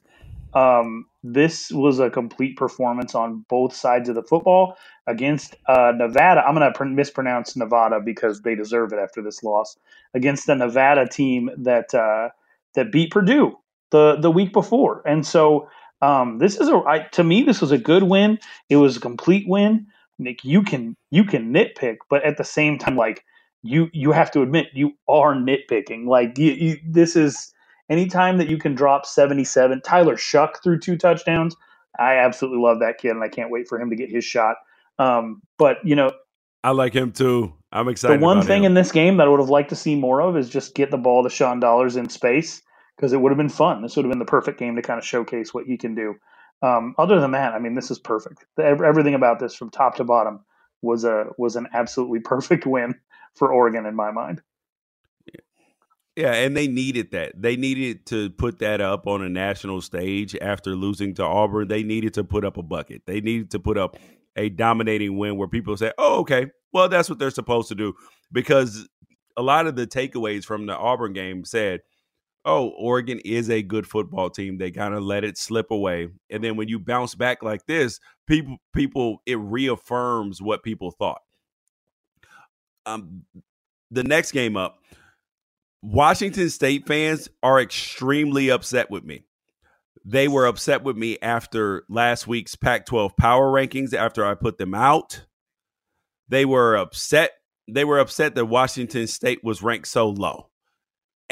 Um, this was a complete performance on both sides of the football against uh, Nevada. I'm going to mispronounce Nevada because they deserve it after this loss against the Nevada team that uh, that beat Purdue the the week before. And so um, this is a I, to me this was a good win. It was a complete win. Nick, you can you can nitpick, but at the same time, like you you have to admit you are nitpicking. Like you, you, this is anytime that you can drop seventy seven. Tyler Shough threw two touchdowns. I absolutely love that kid, and I can't wait for him to get his shot. Um, but you know, I like him too. I'm excited. The one thing him. in this game that I would have liked to see more of is just get the ball to Sean Dollars in space because it would have been fun. This would have been the perfect game to kind of showcase what he can do. Um, other than that, I mean, this is perfect. Everything about this, from top to bottom, was a was an absolutely perfect win for Oregon in my mind. Yeah, and they needed that. They needed to put that up on a national stage after losing to Auburn. They needed to put up a bucket. They needed to put up a dominating win where people say, "Oh, okay, well, that's what they're supposed to do." Because a lot of the takeaways from the Auburn game said, "Oh, Oregon is a good football team." They kind of let it slip away, and then when you bounce back like this, people people it reaffirms what people thought. Um, the next game up Washington State fans are extremely upset with me. They were upset with me after last week's Pac 12 power rankings, after I put them out. They were upset. They were upset that Washington State was ranked so low.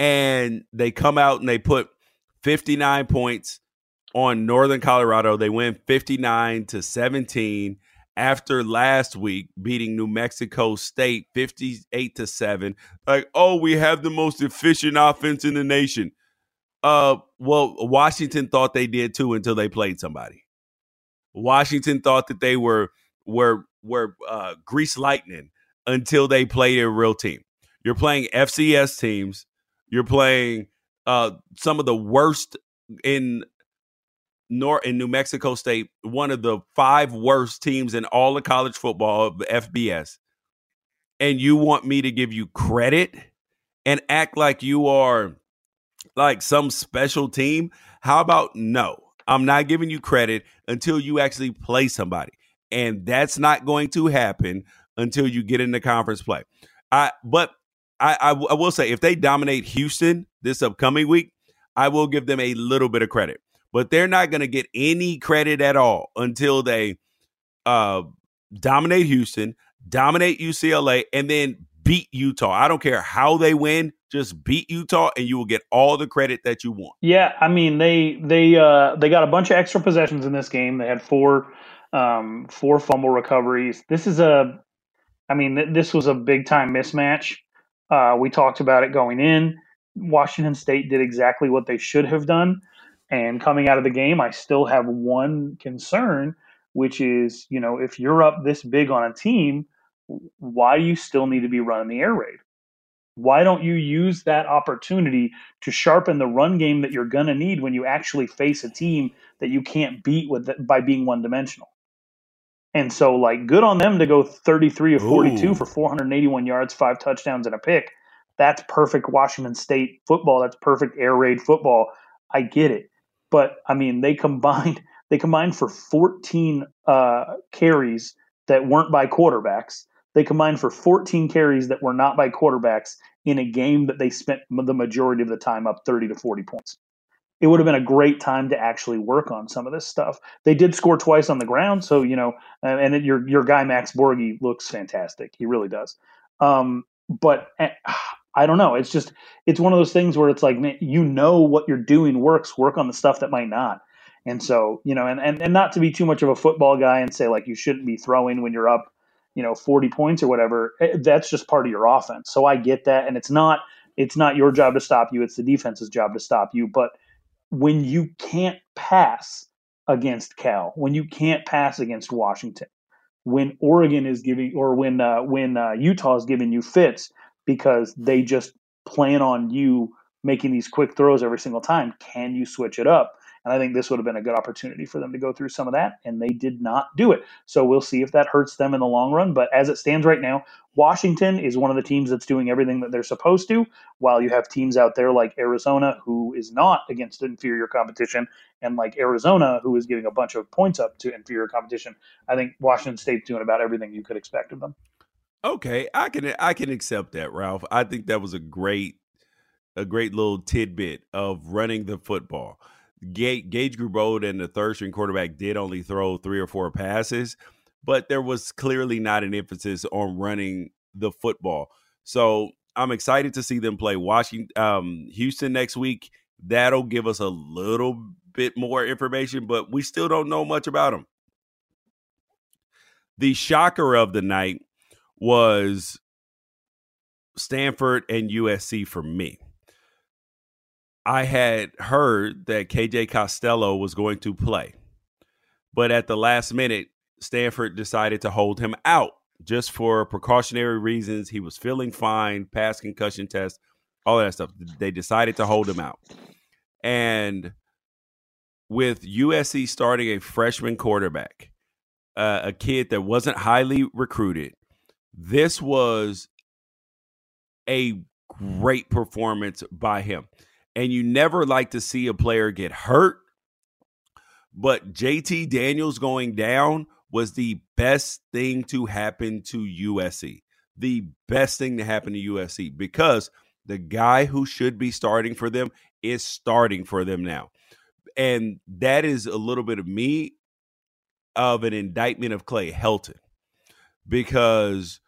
And they come out and they put 59 points on Northern Colorado. They win 59 to 17 after last week beating New Mexico State 58 to 7 like oh we have the most efficient offense in the nation. Uh well Washington thought they did too until they played somebody. Washington thought that they were were were uh grease lightning until they played a real team. You're playing FCS teams you're playing uh some of the worst in nor in New Mexico State, one of the five worst teams in all of college football of the FBS, and you want me to give you credit and act like you are like some special team? How about no? I'm not giving you credit until you actually play somebody. And that's not going to happen until you get into conference play. I but I, I, I will say if they dominate Houston this upcoming week, I will give them a little bit of credit but they're not going to get any credit at all until they uh, dominate Houston, dominate UCLA, and then beat Utah. I don't care how they win, just beat Utah, and you will get all the credit that you want. Yeah, I mean they they uh, they got a bunch of extra possessions in this game. They had four um, four fumble recoveries. This is a, I mean, th- this was a big time mismatch. Uh, we talked about it going in. Washington State did exactly what they should have done. And coming out of the game, I still have one concern, which is, you know, if you're up this big on a team, why do you still need to be running the air raid? Why don't you use that opportunity to sharpen the run game that you're going to need when you actually face a team that you can't beat with by being one dimensional? And so, like, good on them to go 33 of 42 Ooh. for 481 yards, five touchdowns, and a pick. That's perfect Washington State football. That's perfect air raid football. I get it. But I mean, they combined they combined for 14 uh, carries that weren't by quarterbacks. They combined for 14 carries that were not by quarterbacks in a game that they spent the majority of the time up 30 to 40 points. It would have been a great time to actually work on some of this stuff. They did score twice on the ground, so you know, and, your your guy Max Borghi looks fantastic. He really does. Um, but eh, I don't know. It's just it's one of those things where it's like man, you know what you're doing works. Work on the stuff that might not. And so you know, and, and and not to be too much of a football guy and say like you shouldn't be throwing when you're up, you know, 40 points or whatever. Eh, that's just part of your offense. So I get that, and it's not it's not your job to stop you. It's the defense's job to stop you. But when you can't pass against Cal, when you can't pass against Washington, when Oregon is giving or when uh, when uh, Utah is giving you fits because they just plan on you making these quick throws every single time. Can you switch it up? And I think this would have been a good opportunity for them to go through some of that, and they did not do it. So we'll see if that hurts them in the long run. But as it stands right now, Washington is one of the teams that's doing everything that they're supposed to, while you have teams out there like Arizona, who is not against inferior competition, and like Arizona, who is giving a bunch of points up to inferior competition. I think Washington State's doing about everything you could expect of them. Okay, I can I can accept that, Ralph. I think that was a great a great little tidbit of running the football. Gage, Gage Gubrud and the third string quarterback did only throw three or four passes, but there was clearly not an emphasis on running the football. So I'm excited to see them play Washington, um, Houston next week. That'll give us a little bit more information, but we still don't know much about them. The shocker of the night was Stanford and USC for me. I had heard that KJ Costello was going to play, but at the last minute, Stanford decided to hold him out just for precautionary reasons. He was feeling fine, passed concussion test, all that stuff. They decided to hold him out. And with USC starting a freshman quarterback, uh, a kid that wasn't highly recruited, this was a great performance by him. And you never like to see a player get hurt, but JT Daniels going down was the best thing to happen to USC. The best thing to happen to USC because the guy who should be starting for them is starting for them now. And that is a little bit of me of an indictment of Clay Helton because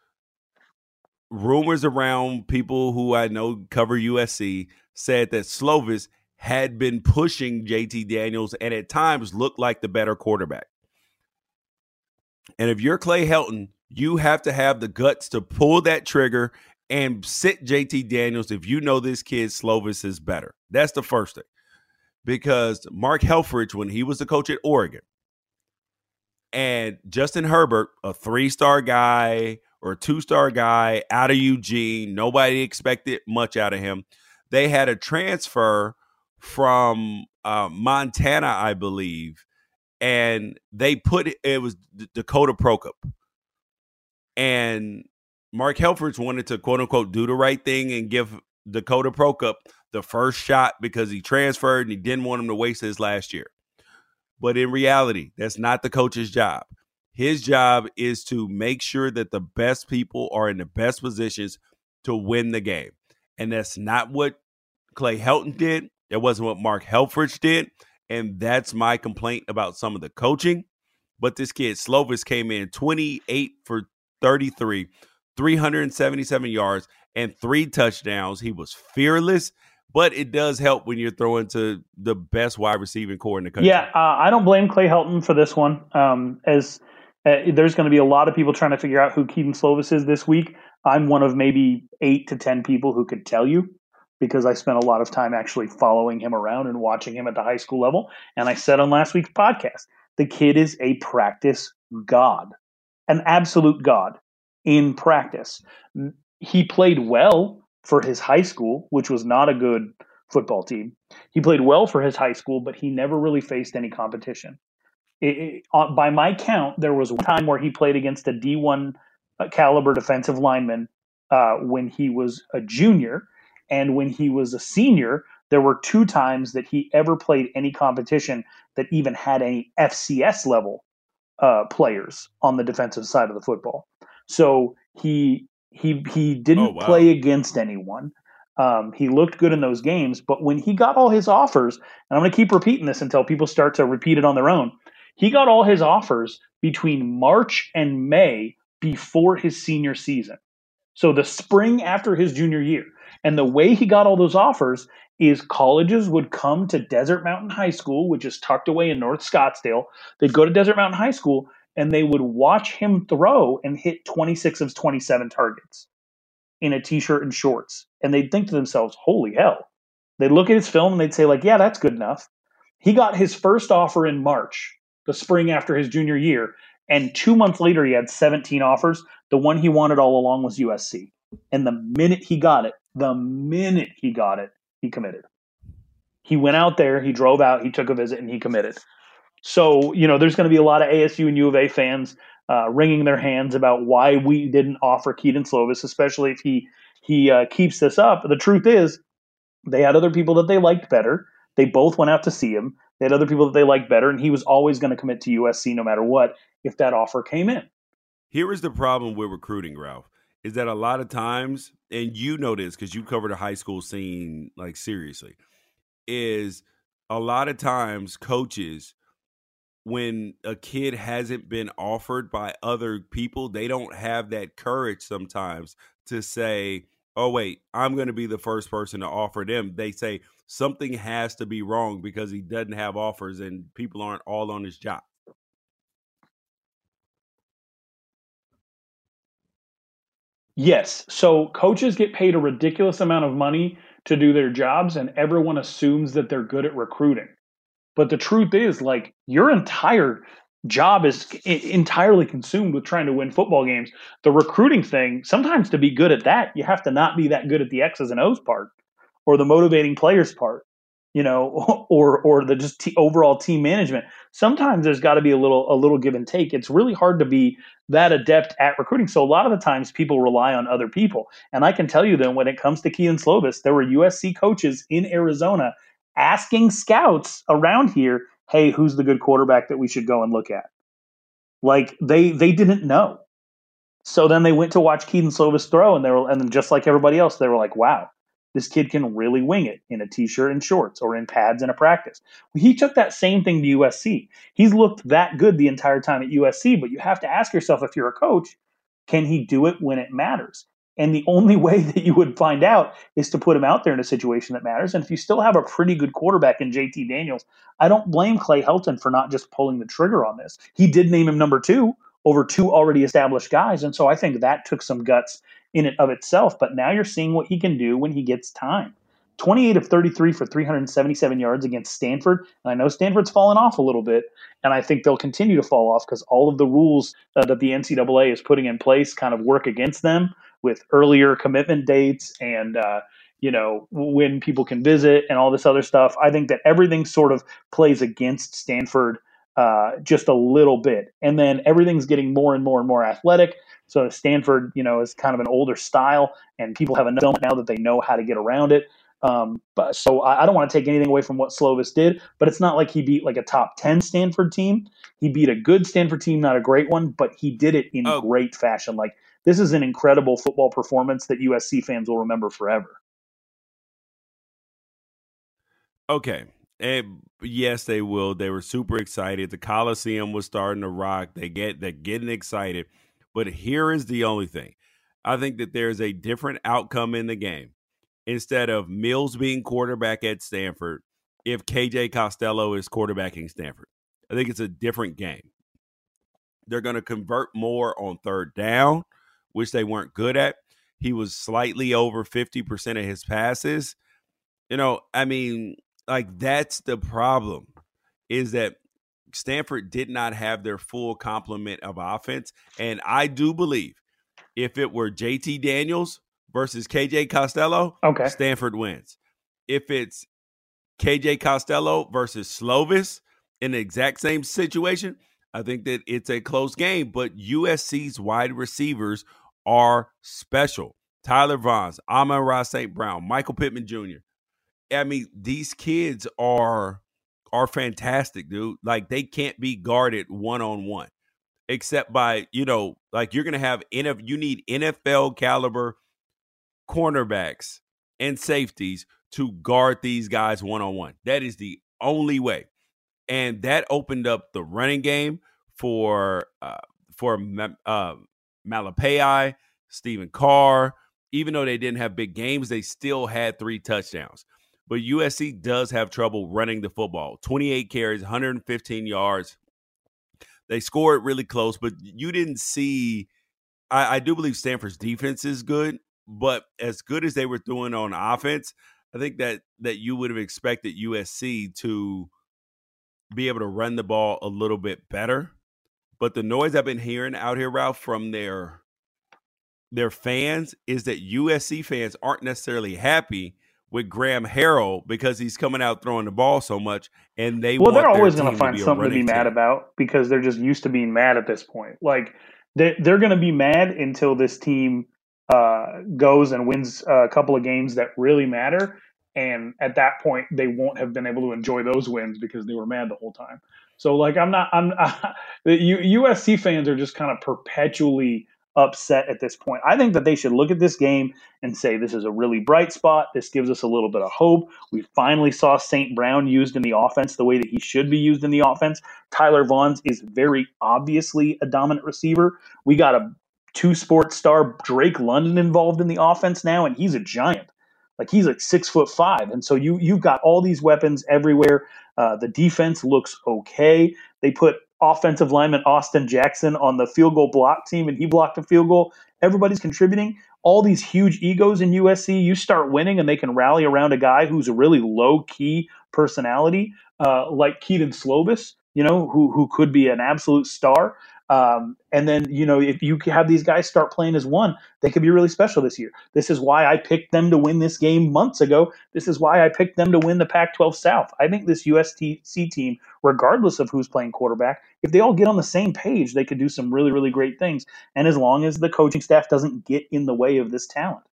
rumors around people who I know cover USC said that Slovis had been pushing JT Daniels and at times looked like the better quarterback. And if you're Clay Helton, you have to have the guts to pull that trigger and sit JT Daniels if you know this kid Slovis is better. That's the first thing. Because Mark Helfrich, when he was the coach at Oregon, and Justin Herbert, a three star guy or a two star guy out of Eugene, nobody expected much out of him. They had a transfer from uh, Montana, I believe, and they put it was Dakota Prukop. And Mark Helfrich wanted to quote unquote do the right thing and give Dakota Prukop the first shot because he transferred and he didn't want him to waste his last year. But in reality, that's not the coach's job. His job is to make sure that the best people are in the best positions to win the game. And that's not what Clay Helton did. That wasn't what Mark Helfrich did. And that's my complaint about some of the coaching. But this kid, Slovis, came in 28 for 33, 377 yards, and three touchdowns. He was fearless, but it does help when you're throwing to the best wide receiving core in the country. Yeah, uh, I don't blame Clay Helton for this one. Um, as uh, there's going to be a lot of people trying to figure out who Kedon Slovis is this week. I'm one of maybe eight to ten people who could tell you because I spent a lot of time actually following him around and watching him at the high school level. And I said on last week's podcast, the kid is a practice god, an absolute god in practice. He played well for his high school, which was not a good football team. He played well for his high school, but he never really faced any competition. It, it, uh, by my count, there was one time where he played against a D1 uh, caliber defensive lineman uh, when he was a junior and when he was a senior, there were two times that he ever played any competition that even had any FCS level uh, players on the defensive side of the football. So he he he didn't oh, wow. play against anyone. Um, he looked good in those games, but when he got all his offers, and I'm going to keep repeating this until people start to repeat it on their own. He got all his offers between March and May before his senior season. So the spring after his junior year. And the way he got all those offers is colleges would come to Desert Mountain High School, which is tucked away in North Scottsdale. They'd go to Desert Mountain High School and they would watch him throw and hit 26 of 27 targets in a t-shirt and shorts. And they'd think to themselves, "Holy hell." They'd look at his film and they'd say like, "Yeah, that's good enough." He got his first offer in March, the spring after his junior year, and 2 months later he had 17 offers. The one he wanted all along was USC. And the minute he got it, the minute he got it, he committed. He went out there, he drove out, he took a visit, and he committed. So, you know, there's going to be a lot of ASU and U of A fans uh, wringing their hands about why we didn't offer Kedon Slovis, especially if he he uh, keeps this up. The truth is, they had other people that they liked better. They both went out to see him. They had other people that they liked better, and he was always going to commit to USC no matter what if that offer came in. Here is the problem with recruiting, Ralph is that a lot of times, and you know this because you covered a high school scene like seriously, is a lot of times coaches when a kid hasn't been offered by other people, they don't have that courage sometimes to say, oh, wait, I'm going to be the first person to offer them. They say something has to be wrong because he doesn't have offers and people aren't all on his job. Yes. So coaches get paid a ridiculous amount of money to do their jobs, and everyone assumes that they're good at recruiting. But the truth is, like, your entire job is entirely consumed with trying to win football games. The recruiting thing, sometimes to be good at that, you have to not be that good at the X's and O's part or the motivating players part, you know, or or the just t- overall team management. Sometimes there's got to be a little a little give and take. It's really hard to be that adept at recruiting. So a lot of the times people rely on other people. And I can tell you then when it comes to Kedon Slovis, there were USC coaches in Arizona asking scouts around here hey, who's the good quarterback that we should go and look at? Like they they didn't know. So then they went to watch Kedon Slovis throw, and they were, and then just like everybody else, they were like, "Wow, this kid can really wing it in a t-shirt and shorts or in pads in a practice." He took that same thing to USC. He's looked that good the entire time at USC, but you have to ask yourself if you're a coach, can he do it when it matters? And the only way that you would find out is to put him out there in a situation that matters. And if you still have a pretty good quarterback in JT Daniels, I don't blame Clay Helton for not just pulling the trigger on this. He did name him number two over two already established guys. And so I think that took some guts in it of itself. But now you're seeing what he can do when he gets time. 28 of 33 for 377 yards against Stanford. And I know Stanford's fallen off a little bit, and I think they'll continue to fall off because all of the rules uh, that the NCAA is putting in place kind of work against them with earlier commitment dates and uh, you know when people can visit and all this other stuff. I think that everything sort of plays against Stanford uh, just a little bit, and then everything's getting more and more and more athletic. So Stanford, you know, is kind of an older style, and people have enough now that they know how to get around it. Um, but so I, I don't want to take anything away from what Slovis did, but it's not like he beat like a top ten Stanford team. He beat a good Stanford team, not a great one, but he did it in oh. great fashion. Like this is an incredible football performance that USC fans will remember forever. Okay. And yes, they will. They were super excited. The Coliseum was starting to rock. They get they're getting excited. But here is the only thing. I think that there's a different outcome in the game. Instead of Mills being quarterback at Stanford, if KJ Costello is quarterbacking Stanford. I think it's a different game. They're going to convert more on third down which they weren't good at. He was slightly over 50% of his passes. You know, I mean, like that's the problem is that Stanford did not have their full complement of offense. And I do believe if it were JT Daniels versus KJ Costello, okay. Stanford wins. If it's KJ Costello versus Slovis in the exact same situation, I think that it's a close game. But USC's wide receivers are special. Tyler Vaughns, Amon-Ra St. Brown, Michael Pittman Jr. I mean, these kids are are fantastic, dude. Like they can't be guarded one on one, except by you know, like you're gonna have NF. You need NFL caliber cornerbacks and safeties to guard these guys one on one. That is the only way, and that opened up the running game for uh, for uh, Malepeai, Stephen Carr. Even though they didn't have big games, they still had three touchdowns. But USC does have trouble running the football 28 carries, 115 yards. They scored really close, but you didn't see. I, I do believe Stanford's defense is good, but as good as they were doing on offense, I think that that you would have expected USC to be able to run the ball a little bit better. But the noise I've been hearing out here, Ralph, from their their fans is that USC fans aren't necessarily happy with Graham Harrell because he's coming out throwing the ball so much, and they well, they're always going to find something to be mad about because they're just used to being mad at this point. Like they they're going to be mad until this team uh, goes and wins a couple of games that really matter, and at that point they won't have been able to enjoy those wins because they were mad the whole time. So like I'm not I'm uh, the USC fans are just kind of perpetually upset at this point. I think that they should look at this game and say this is a really bright spot. This gives us a little bit of hope. We finally saw St. Brown used in the offense the way that he should be used in the offense. Tyler Vaughns is very obviously a dominant receiver. We got a two sports star Drake London involved in the offense now, and he's a giant. Like he's like six foot five, and so you you've got all these weapons everywhere. Uh, the defense looks okay. They put offensive lineman Austin Jackson on the field goal block team, and he blocked a field goal. Everybody's contributing. all these huge egos in USC, you start winning and they can rally around a guy who's a really low key personality, uh, like Kedon Slovis, you know, who who could be an absolute star. Um, and then, you know, if you have these guys start playing as one, they could be really special this year. This is why I picked them to win this game months ago. This is why I picked them to win the Pac 12 South. I think this USC team, regardless of who's playing quarterback, if they all get on the same page, they could do some really, really great things. And as long as the coaching staff doesn't get in the way of this talent.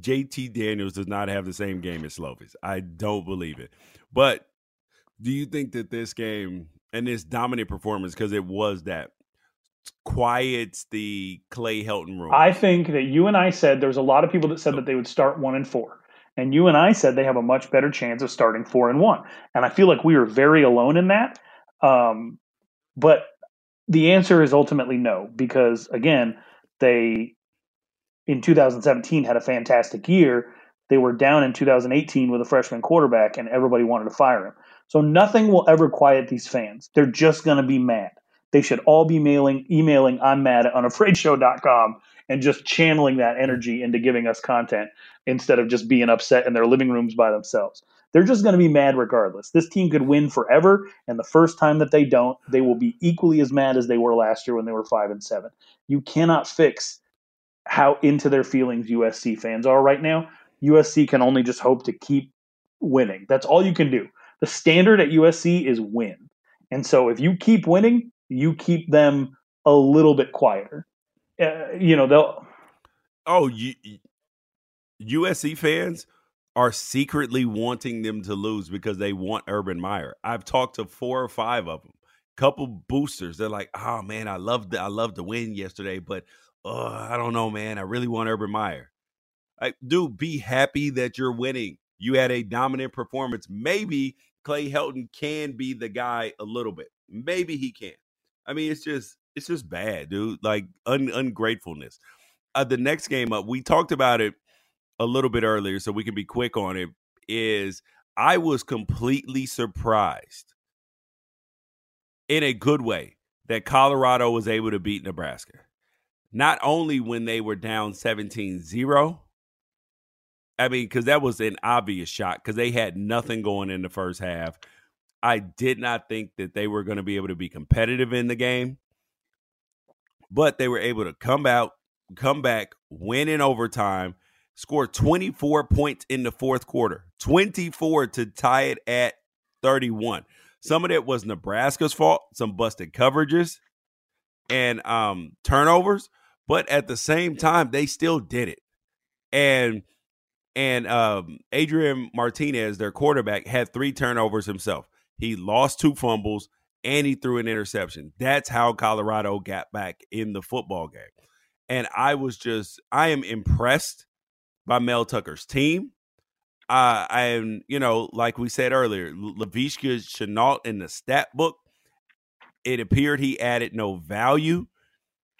JT Daniels does not have the same game as Slovis. I don't believe it. But do you think that this game and this dominant performance, because it was that, quiets the Clay Helton room? I think that you and I said there's a lot of people that said that they would start one and four. And you and I said they have a much better chance of starting four and one. And I feel like we were very alone in that. Um, but the answer is ultimately no, because again, they in 2017 had a fantastic year. They were down in 2018 with a freshman quarterback, and everybody wanted to fire him. So nothing will ever quiet these fans. They're just going to be mad. They should all be mailing, emailing, I'm mad at unafraidshow.com and just channeling that energy into giving us content instead of just being upset in their living rooms by themselves. They're just going to be mad regardless. This team could win forever, and the first time that they don't, they will be equally as mad as they were last year when they were five and seven. You cannot fix how into their feelings USC fans are right now. USC can only just hope to keep winning. That's all you can do. The standard at USC is win. And so if you keep winning, you keep them a little bit quieter. Uh, you know, they'll. Oh, you, USC fans are secretly wanting them to lose because they want Urban Meyer. I've talked to four or five of them, couple boosters. They're like, "Oh man, I loved the, I loved the win yesterday, but oh, I don't know, man. I really want Urban Meyer." Like, dude, be happy that you're winning. You had a dominant performance. Maybe Clay Helton can be the guy a little bit. Maybe he can. I mean, it's just it's just bad, dude. Like un- ungratefulness. Uh, the next game up, we talked about it a little bit earlier, so we can be quick on it. Is I was completely surprised in a good way that Colorado was able to beat Nebraska. Not only when they were down 17 0, I mean, because that was an obvious shot because they had nothing going in the first half. I did not think that they were going to be able to be competitive in the game, but they were able to come out, come back, win in overtime, score 24 points in the fourth quarter, 24 to tie it at 31. Some of it was Nebraska's fault, some busted coverages and um, turnovers, but at the same time, they still did it. And and um, Adrian Martinez, their quarterback, had three turnovers himself. He lost two fumbles and he threw an interception. That's how Colorado got back in the football game. And I was just, I am impressed by Mel Tucker's team. Uh, I am, you know, like we said earlier, Laviska Shenault in the stat book, it appeared he added no value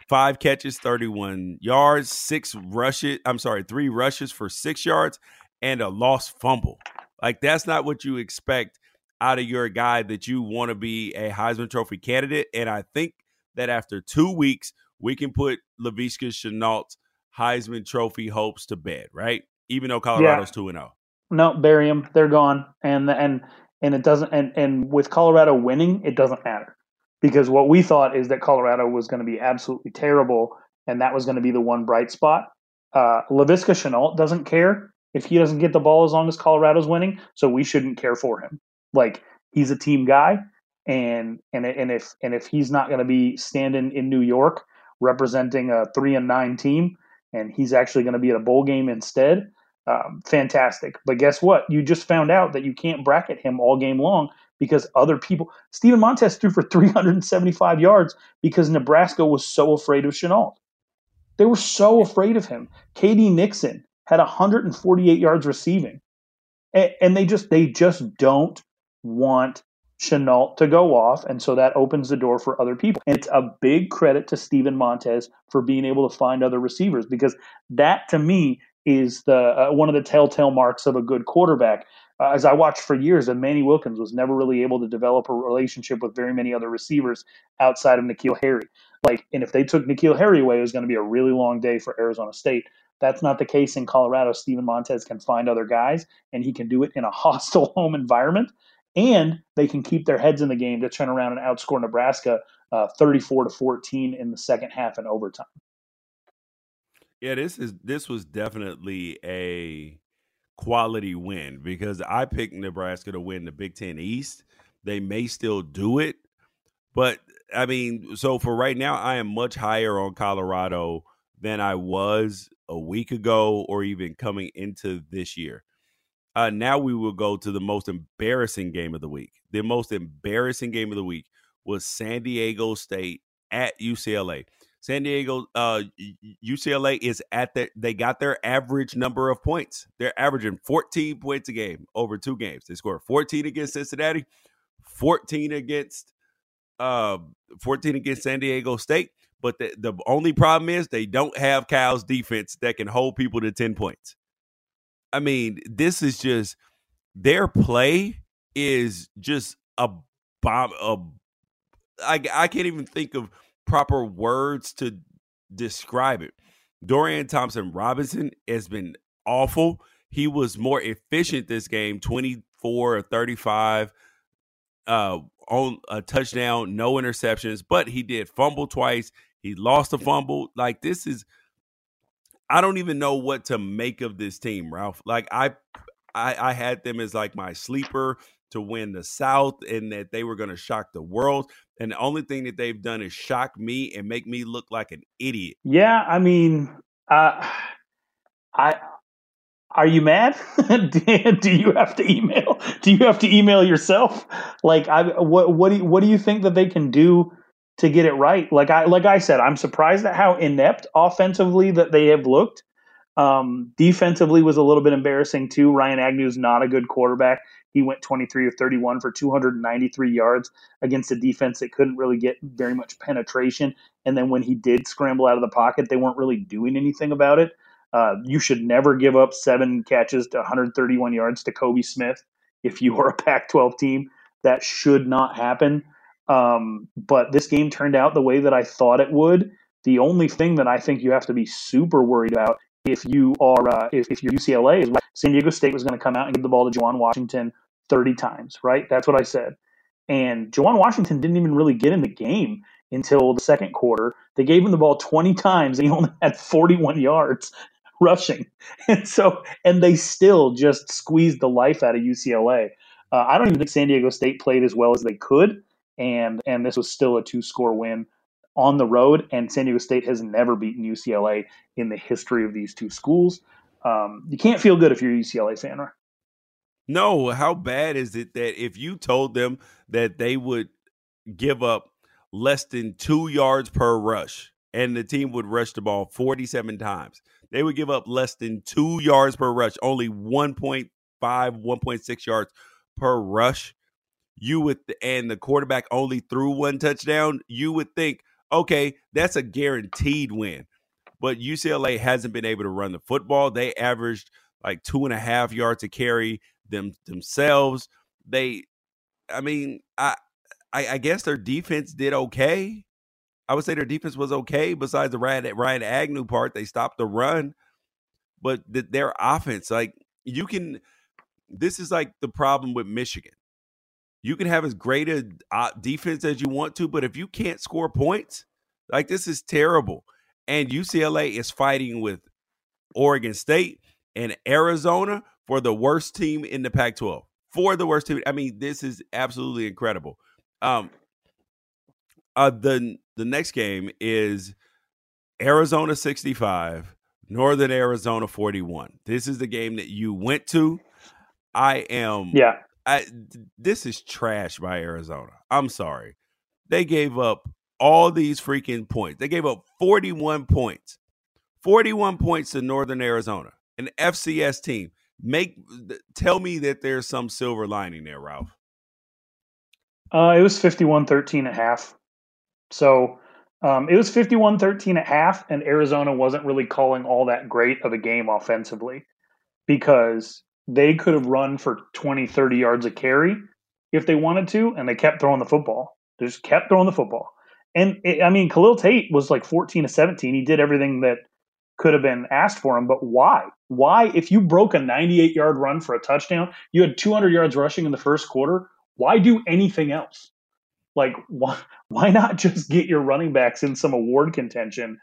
five catches, 31 yards, six rushes. I'm sorry, three rushes for six yards and a lost fumble. Like, that's not what you expect out of your guy that you want to be a Heisman Trophy candidate. And I think that after two weeks, we can put Laviska Shenault's Heisman Trophy hopes to bed, right? Even though Colorado's two and zero. Oh. No, bury them. They're gone, and and and it doesn't. And and with Colorado winning, it doesn't matter because what we thought is that Colorado was going to be absolutely terrible, and that was going to be the one bright spot. Uh, Laviska Shenault doesn't care if he doesn't get the ball as long as Colorado's winning, so we shouldn't care for him. Like he's a team guy, and and and if and if he's not going to be standing in New York representing a three and nine team, and he's actually going to be at a bowl game instead, um, fantastic. But guess what? You just found out that you can't bracket him all game long because other people. Steven Montez threw for 375 yards because Nebraska was so afraid of Shenault. They were so afraid of him. KD Nixon had 148 yards receiving, and, and they just they just don't want Shenault to go off, and so that opens the door for other people. And it's a big credit to Steven Montez for being able to find other receivers because that to me is the uh, one of the telltale marks of a good quarterback. Uh, as I watched for years, that Manny Wilkins was never really able to develop a relationship with very many other receivers outside of N'Keal Harry. Like, and if they took N'Keal Harry away, it was going to be a really long day for Arizona State. That's not the case in Colorado. Steven Montez can find other guys, and he can do it in a hostile home environment. And they can keep their heads in the game to turn around and outscore Nebraska uh, 34 to 14 in the second half and overtime. Yeah, this is this was definitely a quality win because I picked Nebraska to win the Big Ten East. They may still do it, but I mean, so for right now, I am much higher on Colorado than I was a week ago or even coming into this year. Uh, now we will go to the most embarrassing game of the week. The most embarrassing game of the week was San Diego State at UCLA. San Diego, uh, UCLA is at the, they got their average number of points. They're averaging 14 points a game over two games. They scored 14 against Cincinnati, 14 against, uh, 14 against San Diego State. But the, the only problem is they don't have Cal's defense that can hold people to 10 points. I mean, this is just their play is just a bomb. A, I, I can't even think of proper words to describe it. Dorian Thompson Robinson has been awful. He was more efficient this game, 24 or 35 uh, on a touchdown, no interceptions, but he did fumble twice. He lost a fumble. Like this is I don't even know what to make of this team, Ralph. Like I I, I had them as like my sleeper to win the South and that they were going to shock the world. And the only thing that they've done is shock me and make me look like an idiot. Yeah, I mean, uh, I are you mad? do you have to email? Do you have to email yourself? Like, I what what do you, what do you think that they can do to get it right? Like I like I said, I'm surprised at how inept offensively that they have looked. Um, defensively was a little bit embarrassing too. Ryan Agnew is not a good quarterback. He went 23 or 31 for 293 yards against a defense that couldn't really get very much penetration. And then when he did scramble out of the pocket, they weren't really doing anything about it. Uh, you should never give up seven catches to 131 yards to Kobe Smith if you are a Pac 12 team. That should not happen. Um, but this game turned out the way that I thought it would. The only thing that I think you have to be super worried about if you are uh, if, if you're UCLA is San Diego State was going to come out and give the ball to Juwan Washington 30 times, right? That's what I said. And Juwan Washington didn't even really get in the game until the second quarter. They gave him the ball 20 times and he only had 41 yards rushing. And so, and they still just squeezed the life out of UCLA. Uh, I don't even think San Diego State played as well as they could. And, and this was still a two score win on the road, and San Diego State has never beaten UCLA in the history of these two schools. Um, you can't feel good if you're a UCLA fan? No, how bad is it that if you told them that they would give up less than two yards per rush and the team would rush the ball 47 times, they would give up less than two yards per rush, only 1.5, 1.6 yards per rush. You would, and the quarterback only threw one touchdown, you would think okay, that's a guaranteed win. But UCLA hasn't been able to run the football. They averaged like two and a half yards to carry them themselves. They, I mean, I, I, I guess their defense did okay. I would say their defense was okay. Besides the Ryan, Ryan Agnew part, they stopped the run, but the, their offense, like you can, this is like the problem with Michigan. You can have as great a uh, defense as you want to, but if you can't score points, like this is terrible. And UCLA is fighting with Oregon State and Arizona for the worst team in the Pac 12. For the worst team. I mean, this is absolutely incredible. Um, uh, the the next game is Arizona 65, Northern Arizona 41. This is the game that you went to. I am yeah. I, this is trash by Arizona. I'm sorry. They gave up all these freaking points. They gave up 41 points. 41 points to Northern Arizona, an FCS team. Make tell me that there's some silver lining there, Ralph. Uh, it was 51 13 and a half. So Um, it was 51 13 at half, and Arizona wasn't really calling all that great of a game offensively because they could have run for 20, 30 yards a carry if they wanted to, and they kept throwing the football. They just kept throwing the football. And it, I mean, Khalil Tate was like 14 to 17. He did everything that could have been asked for him, but why? Why, if you broke a 98 yard run for a touchdown, you had 200 yards rushing in the first quarter, why do anything else? Like, why, why not just get your running backs in some award contention?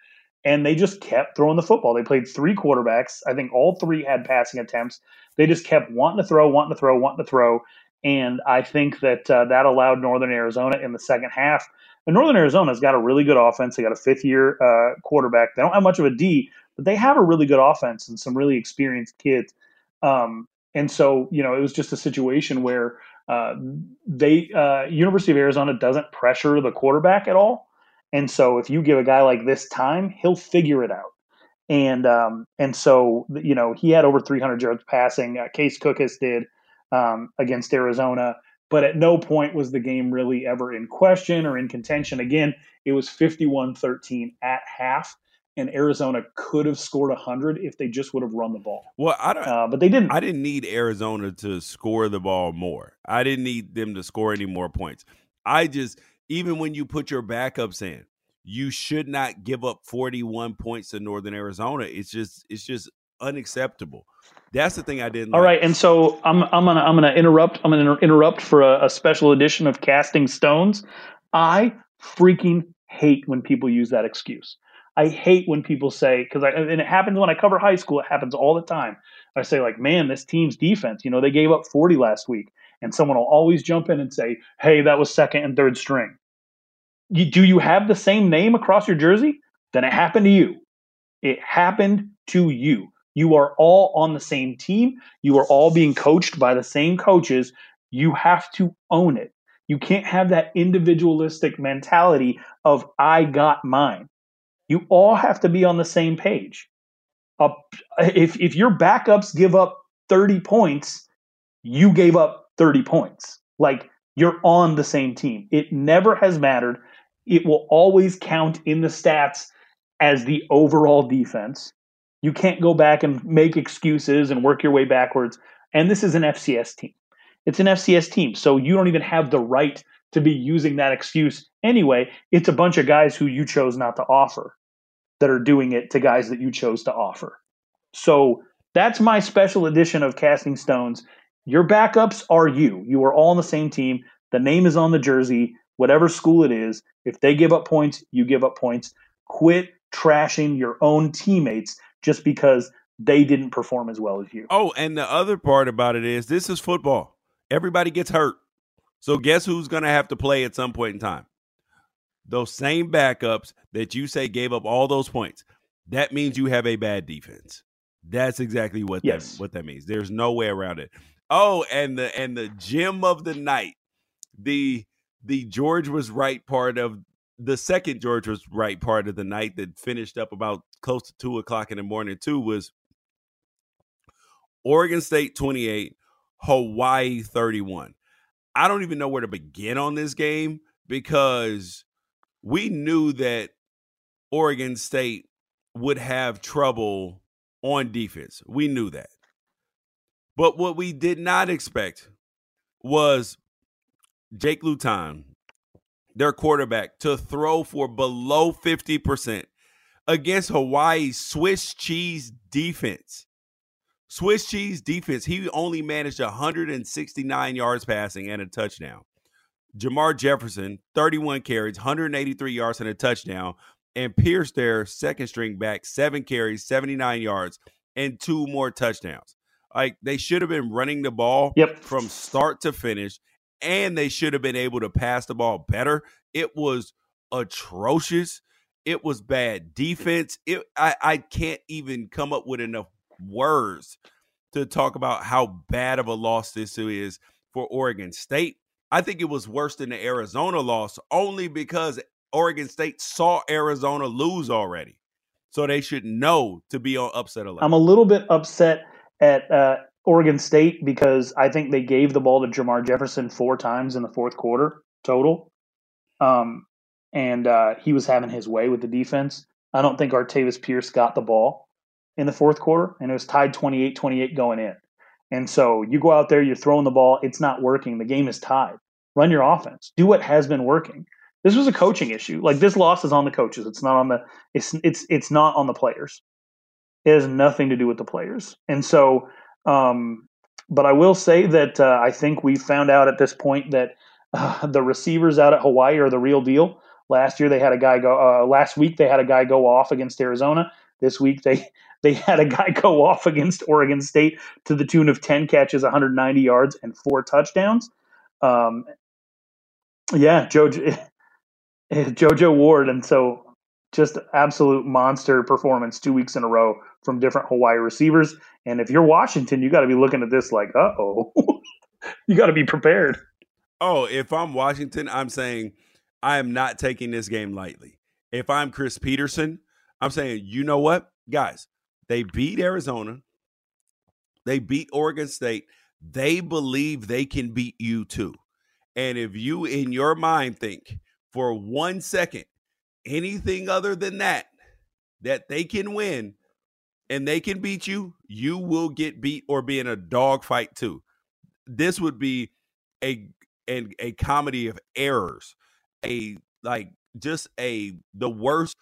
And they just kept throwing the football. They played three quarterbacks. I think all three had passing attempts. They just kept wanting to throw, wanting to throw, wanting to throw. And I think that uh, that allowed Northern Arizona in the second half. And Northern Arizona's got a really good offense. They got a fifth year uh, quarterback. They don't have much of a D, but they have a really good offense and some really experienced kids. Um, and so, you know, it was just a situation where uh, they uh, University of Arizona doesn't pressure the quarterback at all. And so, if you give a guy like this time, he'll figure it out. And um, and so, you know, he had over 300 yards passing. Uh, Case Cookus did um, against Arizona, but at no point was the game really ever in question or in contention. Again, it was 51 13 at half. And Arizona could have scored 100 if they just would have run the ball. Well, I don't, uh, but they didn't. I didn't need Arizona to score the ball more. I didn't need them to score any more points. I just, even when you put your backups in, you should not give up 41 points to Northern Arizona. It's just, it's just unacceptable. That's the thing I didn't. All like. right, and so I'm I'm gonna I'm gonna interrupt. I'm gonna interrupt for a, a special edition of Casting Stones. I freaking hate when people use that excuse. I hate when people say because I and it happens when I cover high school. It happens all the time. I say like, man, this team's defense. You know, they gave up 40 last week, and someone will always jump in and say, hey, that was second and third string. You, do you have the same name across your jersey? Then it happened to you. It happened to you. You are all on the same team. You are all being coached by the same coaches. You have to own it. You can't have that individualistic mentality of I got mine. You all have to be on the same page. Uh, if if your backups give up 30 points, you gave up 30 points. Like you're on the same team. It never has mattered. It will always count in the stats as the overall defense. You can't go back and make excuses and work your way backwards. And this is an FCS team. It's an FCS team. So you don't even have the right to be using that excuse anyway. It's a bunch of guys who you chose not to offer that are doing it to guys that you chose to offer. So that's my special edition of Casting Stones. Your backups are you. You are all on the same team. The name is on the jersey, whatever school it is. If they give up points, you give up points. Quit trashing your own teammates just because they didn't perform as well as you. Oh, and the other part about it is this is football. Everybody gets hurt. So guess who's going to have to play at some point in time? Those same backups that you say gave up all those points. That means you have a bad defense. That's exactly what yes. that what that means. There's no way around it. Oh, and the and the gem of the night, the the George was right part of the second George was right part of the night that finished up about close to two o'clock in the morning too was Oregon State 28, Hawaii 31. I don't even know where to begin on this game because we knew that Oregon State would have trouble on defense. We knew that. But what we did not expect was Jake Luton, their quarterback, to throw for below 50% against Hawaii's Swiss cheese defense. Swiss cheese defense, he only managed 169 yards passing and a touchdown. Jermar Jefferson, 31 carries, 183 yards and a touchdown. And Pierce, their second string back, seven carries, 79 yards, and two more touchdowns. Like they should have been running the ball yep. from start to finish, and they should have been able to pass the ball better. It was atrocious. It was bad defense. It I, I can't even come up with enough words to talk about how bad of a loss this is for Oregon State. I think it was worse than the Arizona loss only because Oregon State saw Arizona lose already. So they should know to be on upset alert. I'm a little bit upset at uh, Oregon State because I think they gave the ball to Jermar Jefferson four times in the fourth quarter total. Um, and uh, he was having his way with the defense. I don't think Artavis Pierce got the ball in the fourth quarter, and it was tied 28 28 going in. And so you go out there, you're throwing the ball, it's not working. The game is tied. Run your offense. Do what has been working. This was a coaching issue. Like this loss is on the coaches. It's not on the it's it's it's not on the players. It has nothing to do with the players. And so um but I will say that uh, I think we found out at this point that uh, the receivers out at Hawaii are the real deal. Last year they had a guy go. Uh, last week they had a guy go off against Arizona. This week they they had a guy go off against Oregon State to the tune of ten catches, 190 yards, and four touchdowns. Um, yeah, Jojo, JoJo Ward, and so just absolute monster performance two weeks in a row from different Hawaii receivers. And if you're Washington, you got to be looking at this like, uh oh, you got to be prepared. Oh, if I'm Washington, I'm saying I am not taking this game lightly. If I'm Chris Petersen, I'm saying, you know what, guys, they beat Arizona, they beat Oregon State. They believe they can beat you too. And if you, in your mind, think for one second anything other than that, that they can win and they can beat you, you will get beat or be in a dogfight too. This would be a and a comedy of errors, a like just a the worst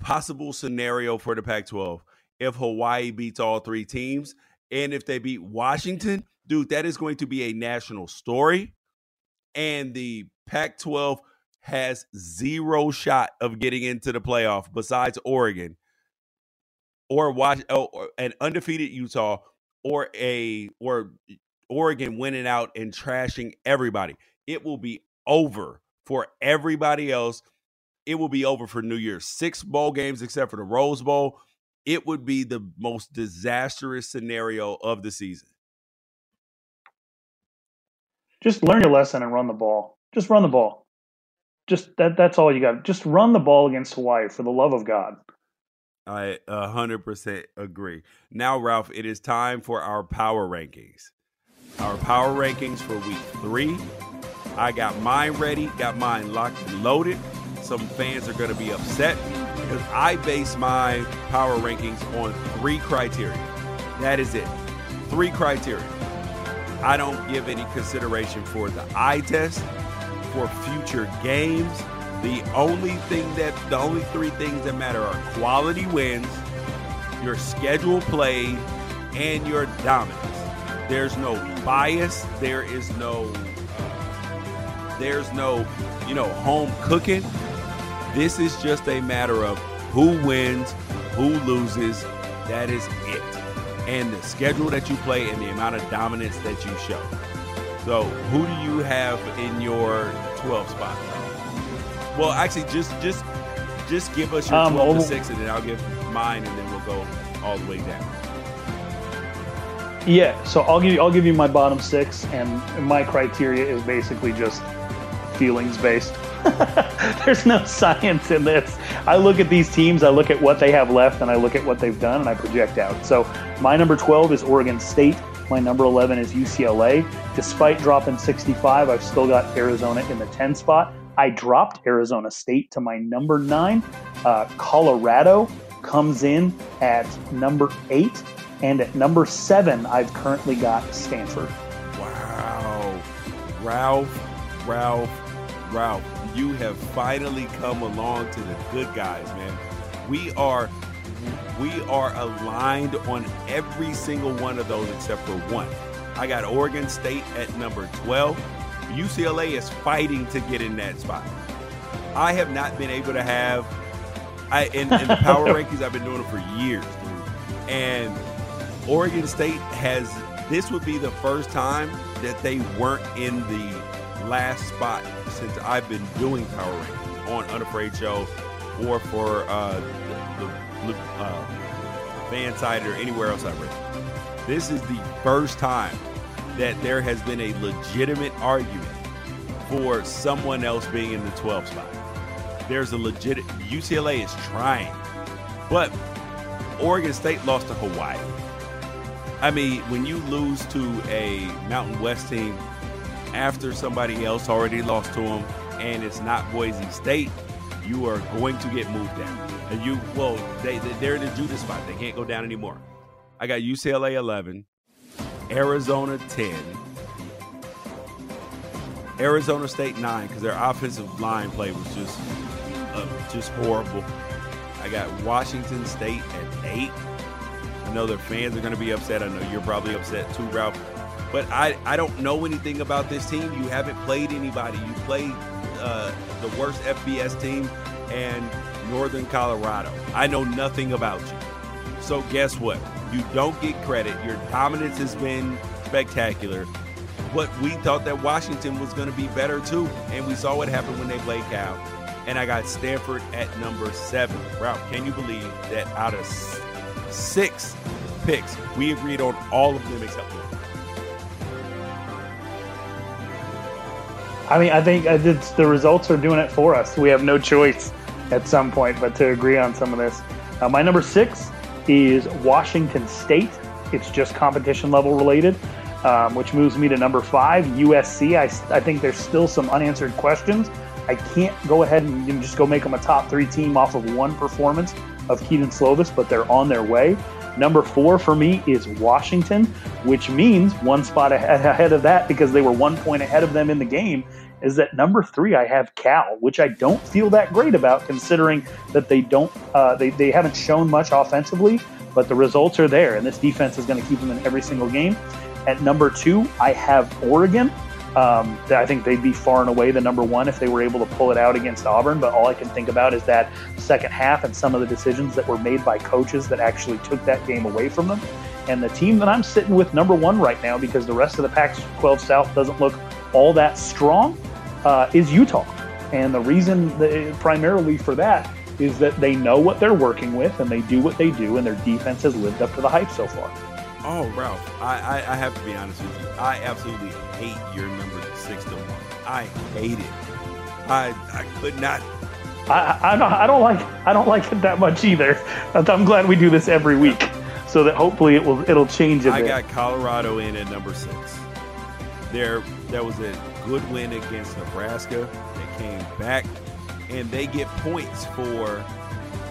possible scenario for the Pac-12 if Hawaii beats all three teams and if they beat Washington, dude, that is going to be a national story and the Pac-12 has zero shot of getting into the playoff besides Oregon or watch oh, or an undefeated Utah or a or Oregon winning out and trashing everybody. It will be over for everybody else. It will be over for New Year's. Six bowl games except for the Rose Bowl. It would be the most disastrous scenario of the season. Just learn your lesson and run the ball. Just run the ball. Just that that's all you got. Just run the ball against Hawaii for the love of God. I 100% agree. Now, Ralph, it is time for our power rankings. Our power rankings for week three. I got mine ready, got mine locked and loaded. Some fans are going to be upset because I base my power rankings on three criteria. That is it. Three criteria. I don't give any consideration for the eye test, for future games, the only thing that the only three things that matter are quality wins, your schedule play, and your dominance. There's no bias. There is no. There's no, you know, home cooking. This is just a matter of who wins, who loses. That is it. And the schedule that you play and the amount of dominance that you show. So, who do you have in your 12 spot? Well, actually, just just just give us your um, twelve to six, and then I'll give mine, and then we'll go all the way down. Yeah, so I'll give you I'll give you my bottom six, and my criteria is basically just feelings based. There's no science in this. I look at these teams, I look at what they have left, and I look at what they've done, and I project out. So my number 12 is Oregon State. My number 11 is UCLA. Despite dropping 65, I've still got Arizona in the 10 spot. I dropped Arizona State to my number nine. Uh, Colorado comes in at number eight. And at number seven, I've currently got Stanford. Wow. Ralph, Ralph, Ralph, you have finally come along to the good guys, man. We are we are aligned on every single one of those except for one. I got Oregon State at number 12. UCLA is fighting to get in that spot. I have not been able to have I in, in the power rankings. I've been doing it for years, dude. And Oregon State has this would be the first time that they weren't in the last spot since I've been doing power rankings on Unafraid Show or for uh, the, the uh, Fansided or anywhere else I've written. This is the first time that there has been a legitimate argument for someone else being in the 12th spot. There's a legit UCLA is trying, but Oregon State lost to Hawaii. I mean, when you lose to a Mountain West team after somebody else already lost to them, and it's not Boise State, you are going to get moved down. And you, well, they, they're in the Judas spot. They can't go down anymore. I got UCLA 11, Arizona 10, Arizona State 9, because their offensive line play was just, uh, just horrible. I got Washington State at 8. I know their fans are going to be upset. I know you're probably upset too, Ralph. But I, I don't know anything about this team. You haven't played anybody. You played uh, the worst FBS team and Northern Colorado. I know nothing about you. So guess what? You don't get credit. Your dominance has been spectacular. But we thought that Washington was going to be better too. And we saw what happened when they played Cal. And I got Stanford at number seven. Ralph, can you believe that out of six picks, we agreed on all of them except one? I mean, I think uh, the results are doing it for us. We have no choice at some point but to agree on some of this. Uh, my number six is Washington State. It's just competition level related, um, which moves me to number five, USC. I, I think there's still some unanswered questions. I can't go ahead and just go make them a top three team off of one performance of Kedon Slovis, but they're on their way. Number four for me is Washington, which means one spot ahead of that because they were one point ahead of them in the game. Is that number three? I have Cal, which I don't feel that great about, considering that they don't uh, they they haven't shown much offensively, but the results are there, and this defense is going to keep them in every single game. At number two, I have Oregon. Um, I think they'd be far and away the number one if they were able to pull it out against Auburn. But all I can think about is that second half and some of the decisions that were made by coaches that actually took that game away from them. And the team that I'm sitting with number one right now, because the rest of the Pac 12 South doesn't look all that strong, uh, is Utah. And the reason that, primarily for that is that they know what they're working with and they do what they do, and their defense has lived up to the hype so far. Oh, Ralph, I, I, I, have to be honest with you. I absolutely hate your number six to one. I hate it. I I could not. I, I don't I don't like I don't like it that much either. I'm glad we do this every week, so that hopefully it will it'll change a I bit. got Colorado in at number six. There that was a good win against Nebraska. They came back and they get points for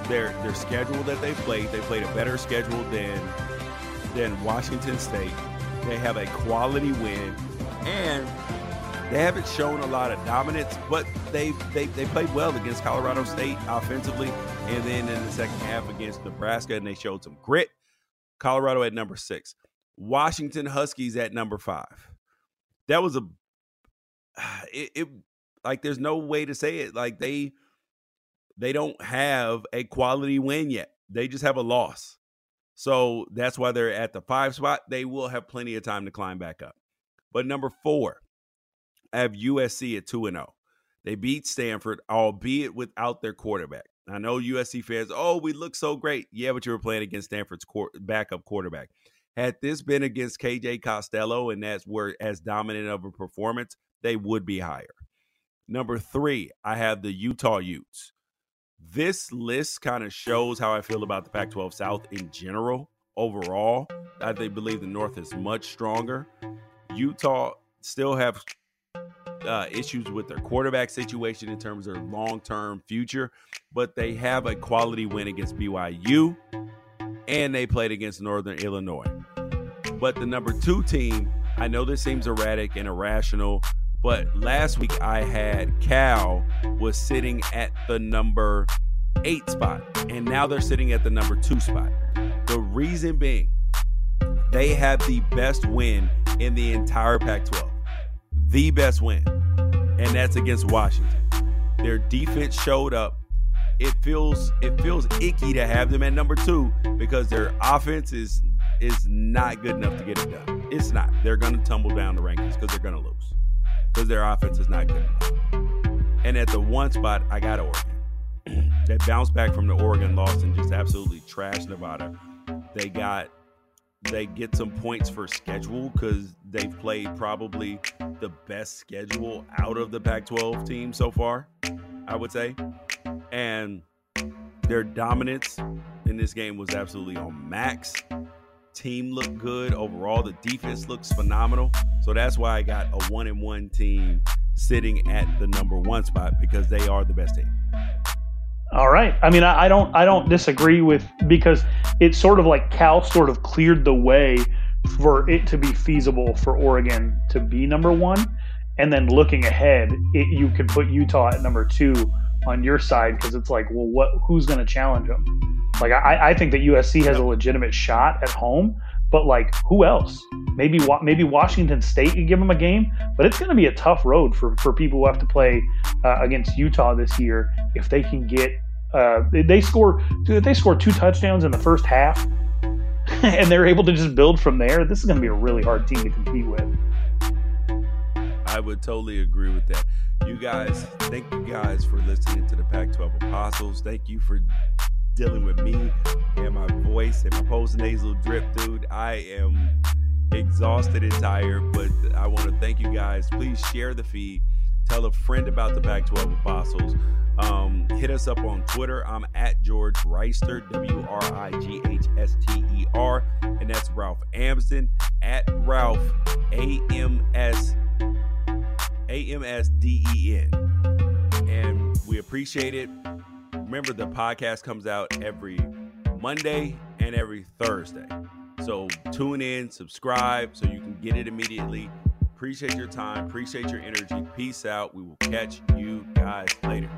their their schedule that they played. They played a better schedule than than Washington State. They have a quality win, and they haven't shown a lot of dominance, but they they, they played well against Colorado State offensively, and then in the second half against Nebraska, and they showed some grit. Colorado at number six, Washington Huskies at number five. That was a it, it like there's no way to say it like they they don't have a quality win yet. They just have a loss. So that's why they're at the five spot. They will have plenty of time to climb back up. But number four, I have USC at 2 and 0. They beat Stanford, albeit without their quarterback. I know USC fans, oh, we look so great. Yeah, but you were playing against Stanford's backup quarterback. Had this been against KJ Costello and that's where as dominant of a performance, they would be higher. Number three, I have the Utah Utes this list kind of shows how I feel about the Pac 12 South in general. Overall, I they believe the North is much stronger. Utah still have uh, issues with their quarterback situation in terms of their long term future, but they have a quality win against BYU and they played against Northern Illinois. But the number two team, I know this seems erratic and irrational, but last week I had Cal was sitting at the number eight spot, and now they're sitting at the number two spot. The reason being, they have the best win in the entire Pac 12. The best win. And that's against Washington. Their defense showed up. It feels it feels icky to have them at number two because their offense is is not good enough to get it done. It's not. They're gonna tumble down the rankings because they're gonna lose because their offense is not good enough. And at the one spot, I got Oregon. they bounced back from the Oregon loss and just absolutely trashed Nevada. They got they get some points for schedule because they've played probably the best schedule out of the Pac-12 team so far, I would say. And their dominance in this game was absolutely on max team looked good overall. The defense looks phenomenal. So that's why I got a one and one team sitting at the number one spot because they are the best team. All right. I mean, I, I don't I don't disagree with because it's sort of like Cal sort of cleared the way for it to be feasible for Oregon to be number one, and then looking ahead, it, you could put Utah at number two on your side because it's like, well, what? Who's going to challenge them? Like, I, I think that USC has a legitimate shot at home, but like, who else? Maybe maybe Washington State could give them a game, but it's going to be a tough road for for people who have to play uh, against Utah this year if they can get. Uh, they score. They score two touchdowns in the first half, and they're able to just build from there. This is going to be a really hard team to compete with. I would totally agree with that. You guys, thank you guys for listening to the Pac 12 Apostles. Thank you for dealing with me and my voice and my post nasal drip, dude. I am exhausted and tired, but I want to thank you guys. Please share the feed. Tell a friend about the Pac 12 Apostles. Um, hit us up on Twitter. I'm at George Wrighster, W R I G H S T E R. And that's Ralph Amsden at Ralph A M S A M S D E N. And we appreciate it. Remember, the podcast comes out every Monday and every Thursday. So tune in, subscribe so you can get it immediately. Appreciate your time, appreciate your energy. Peace out. We will catch you guys later.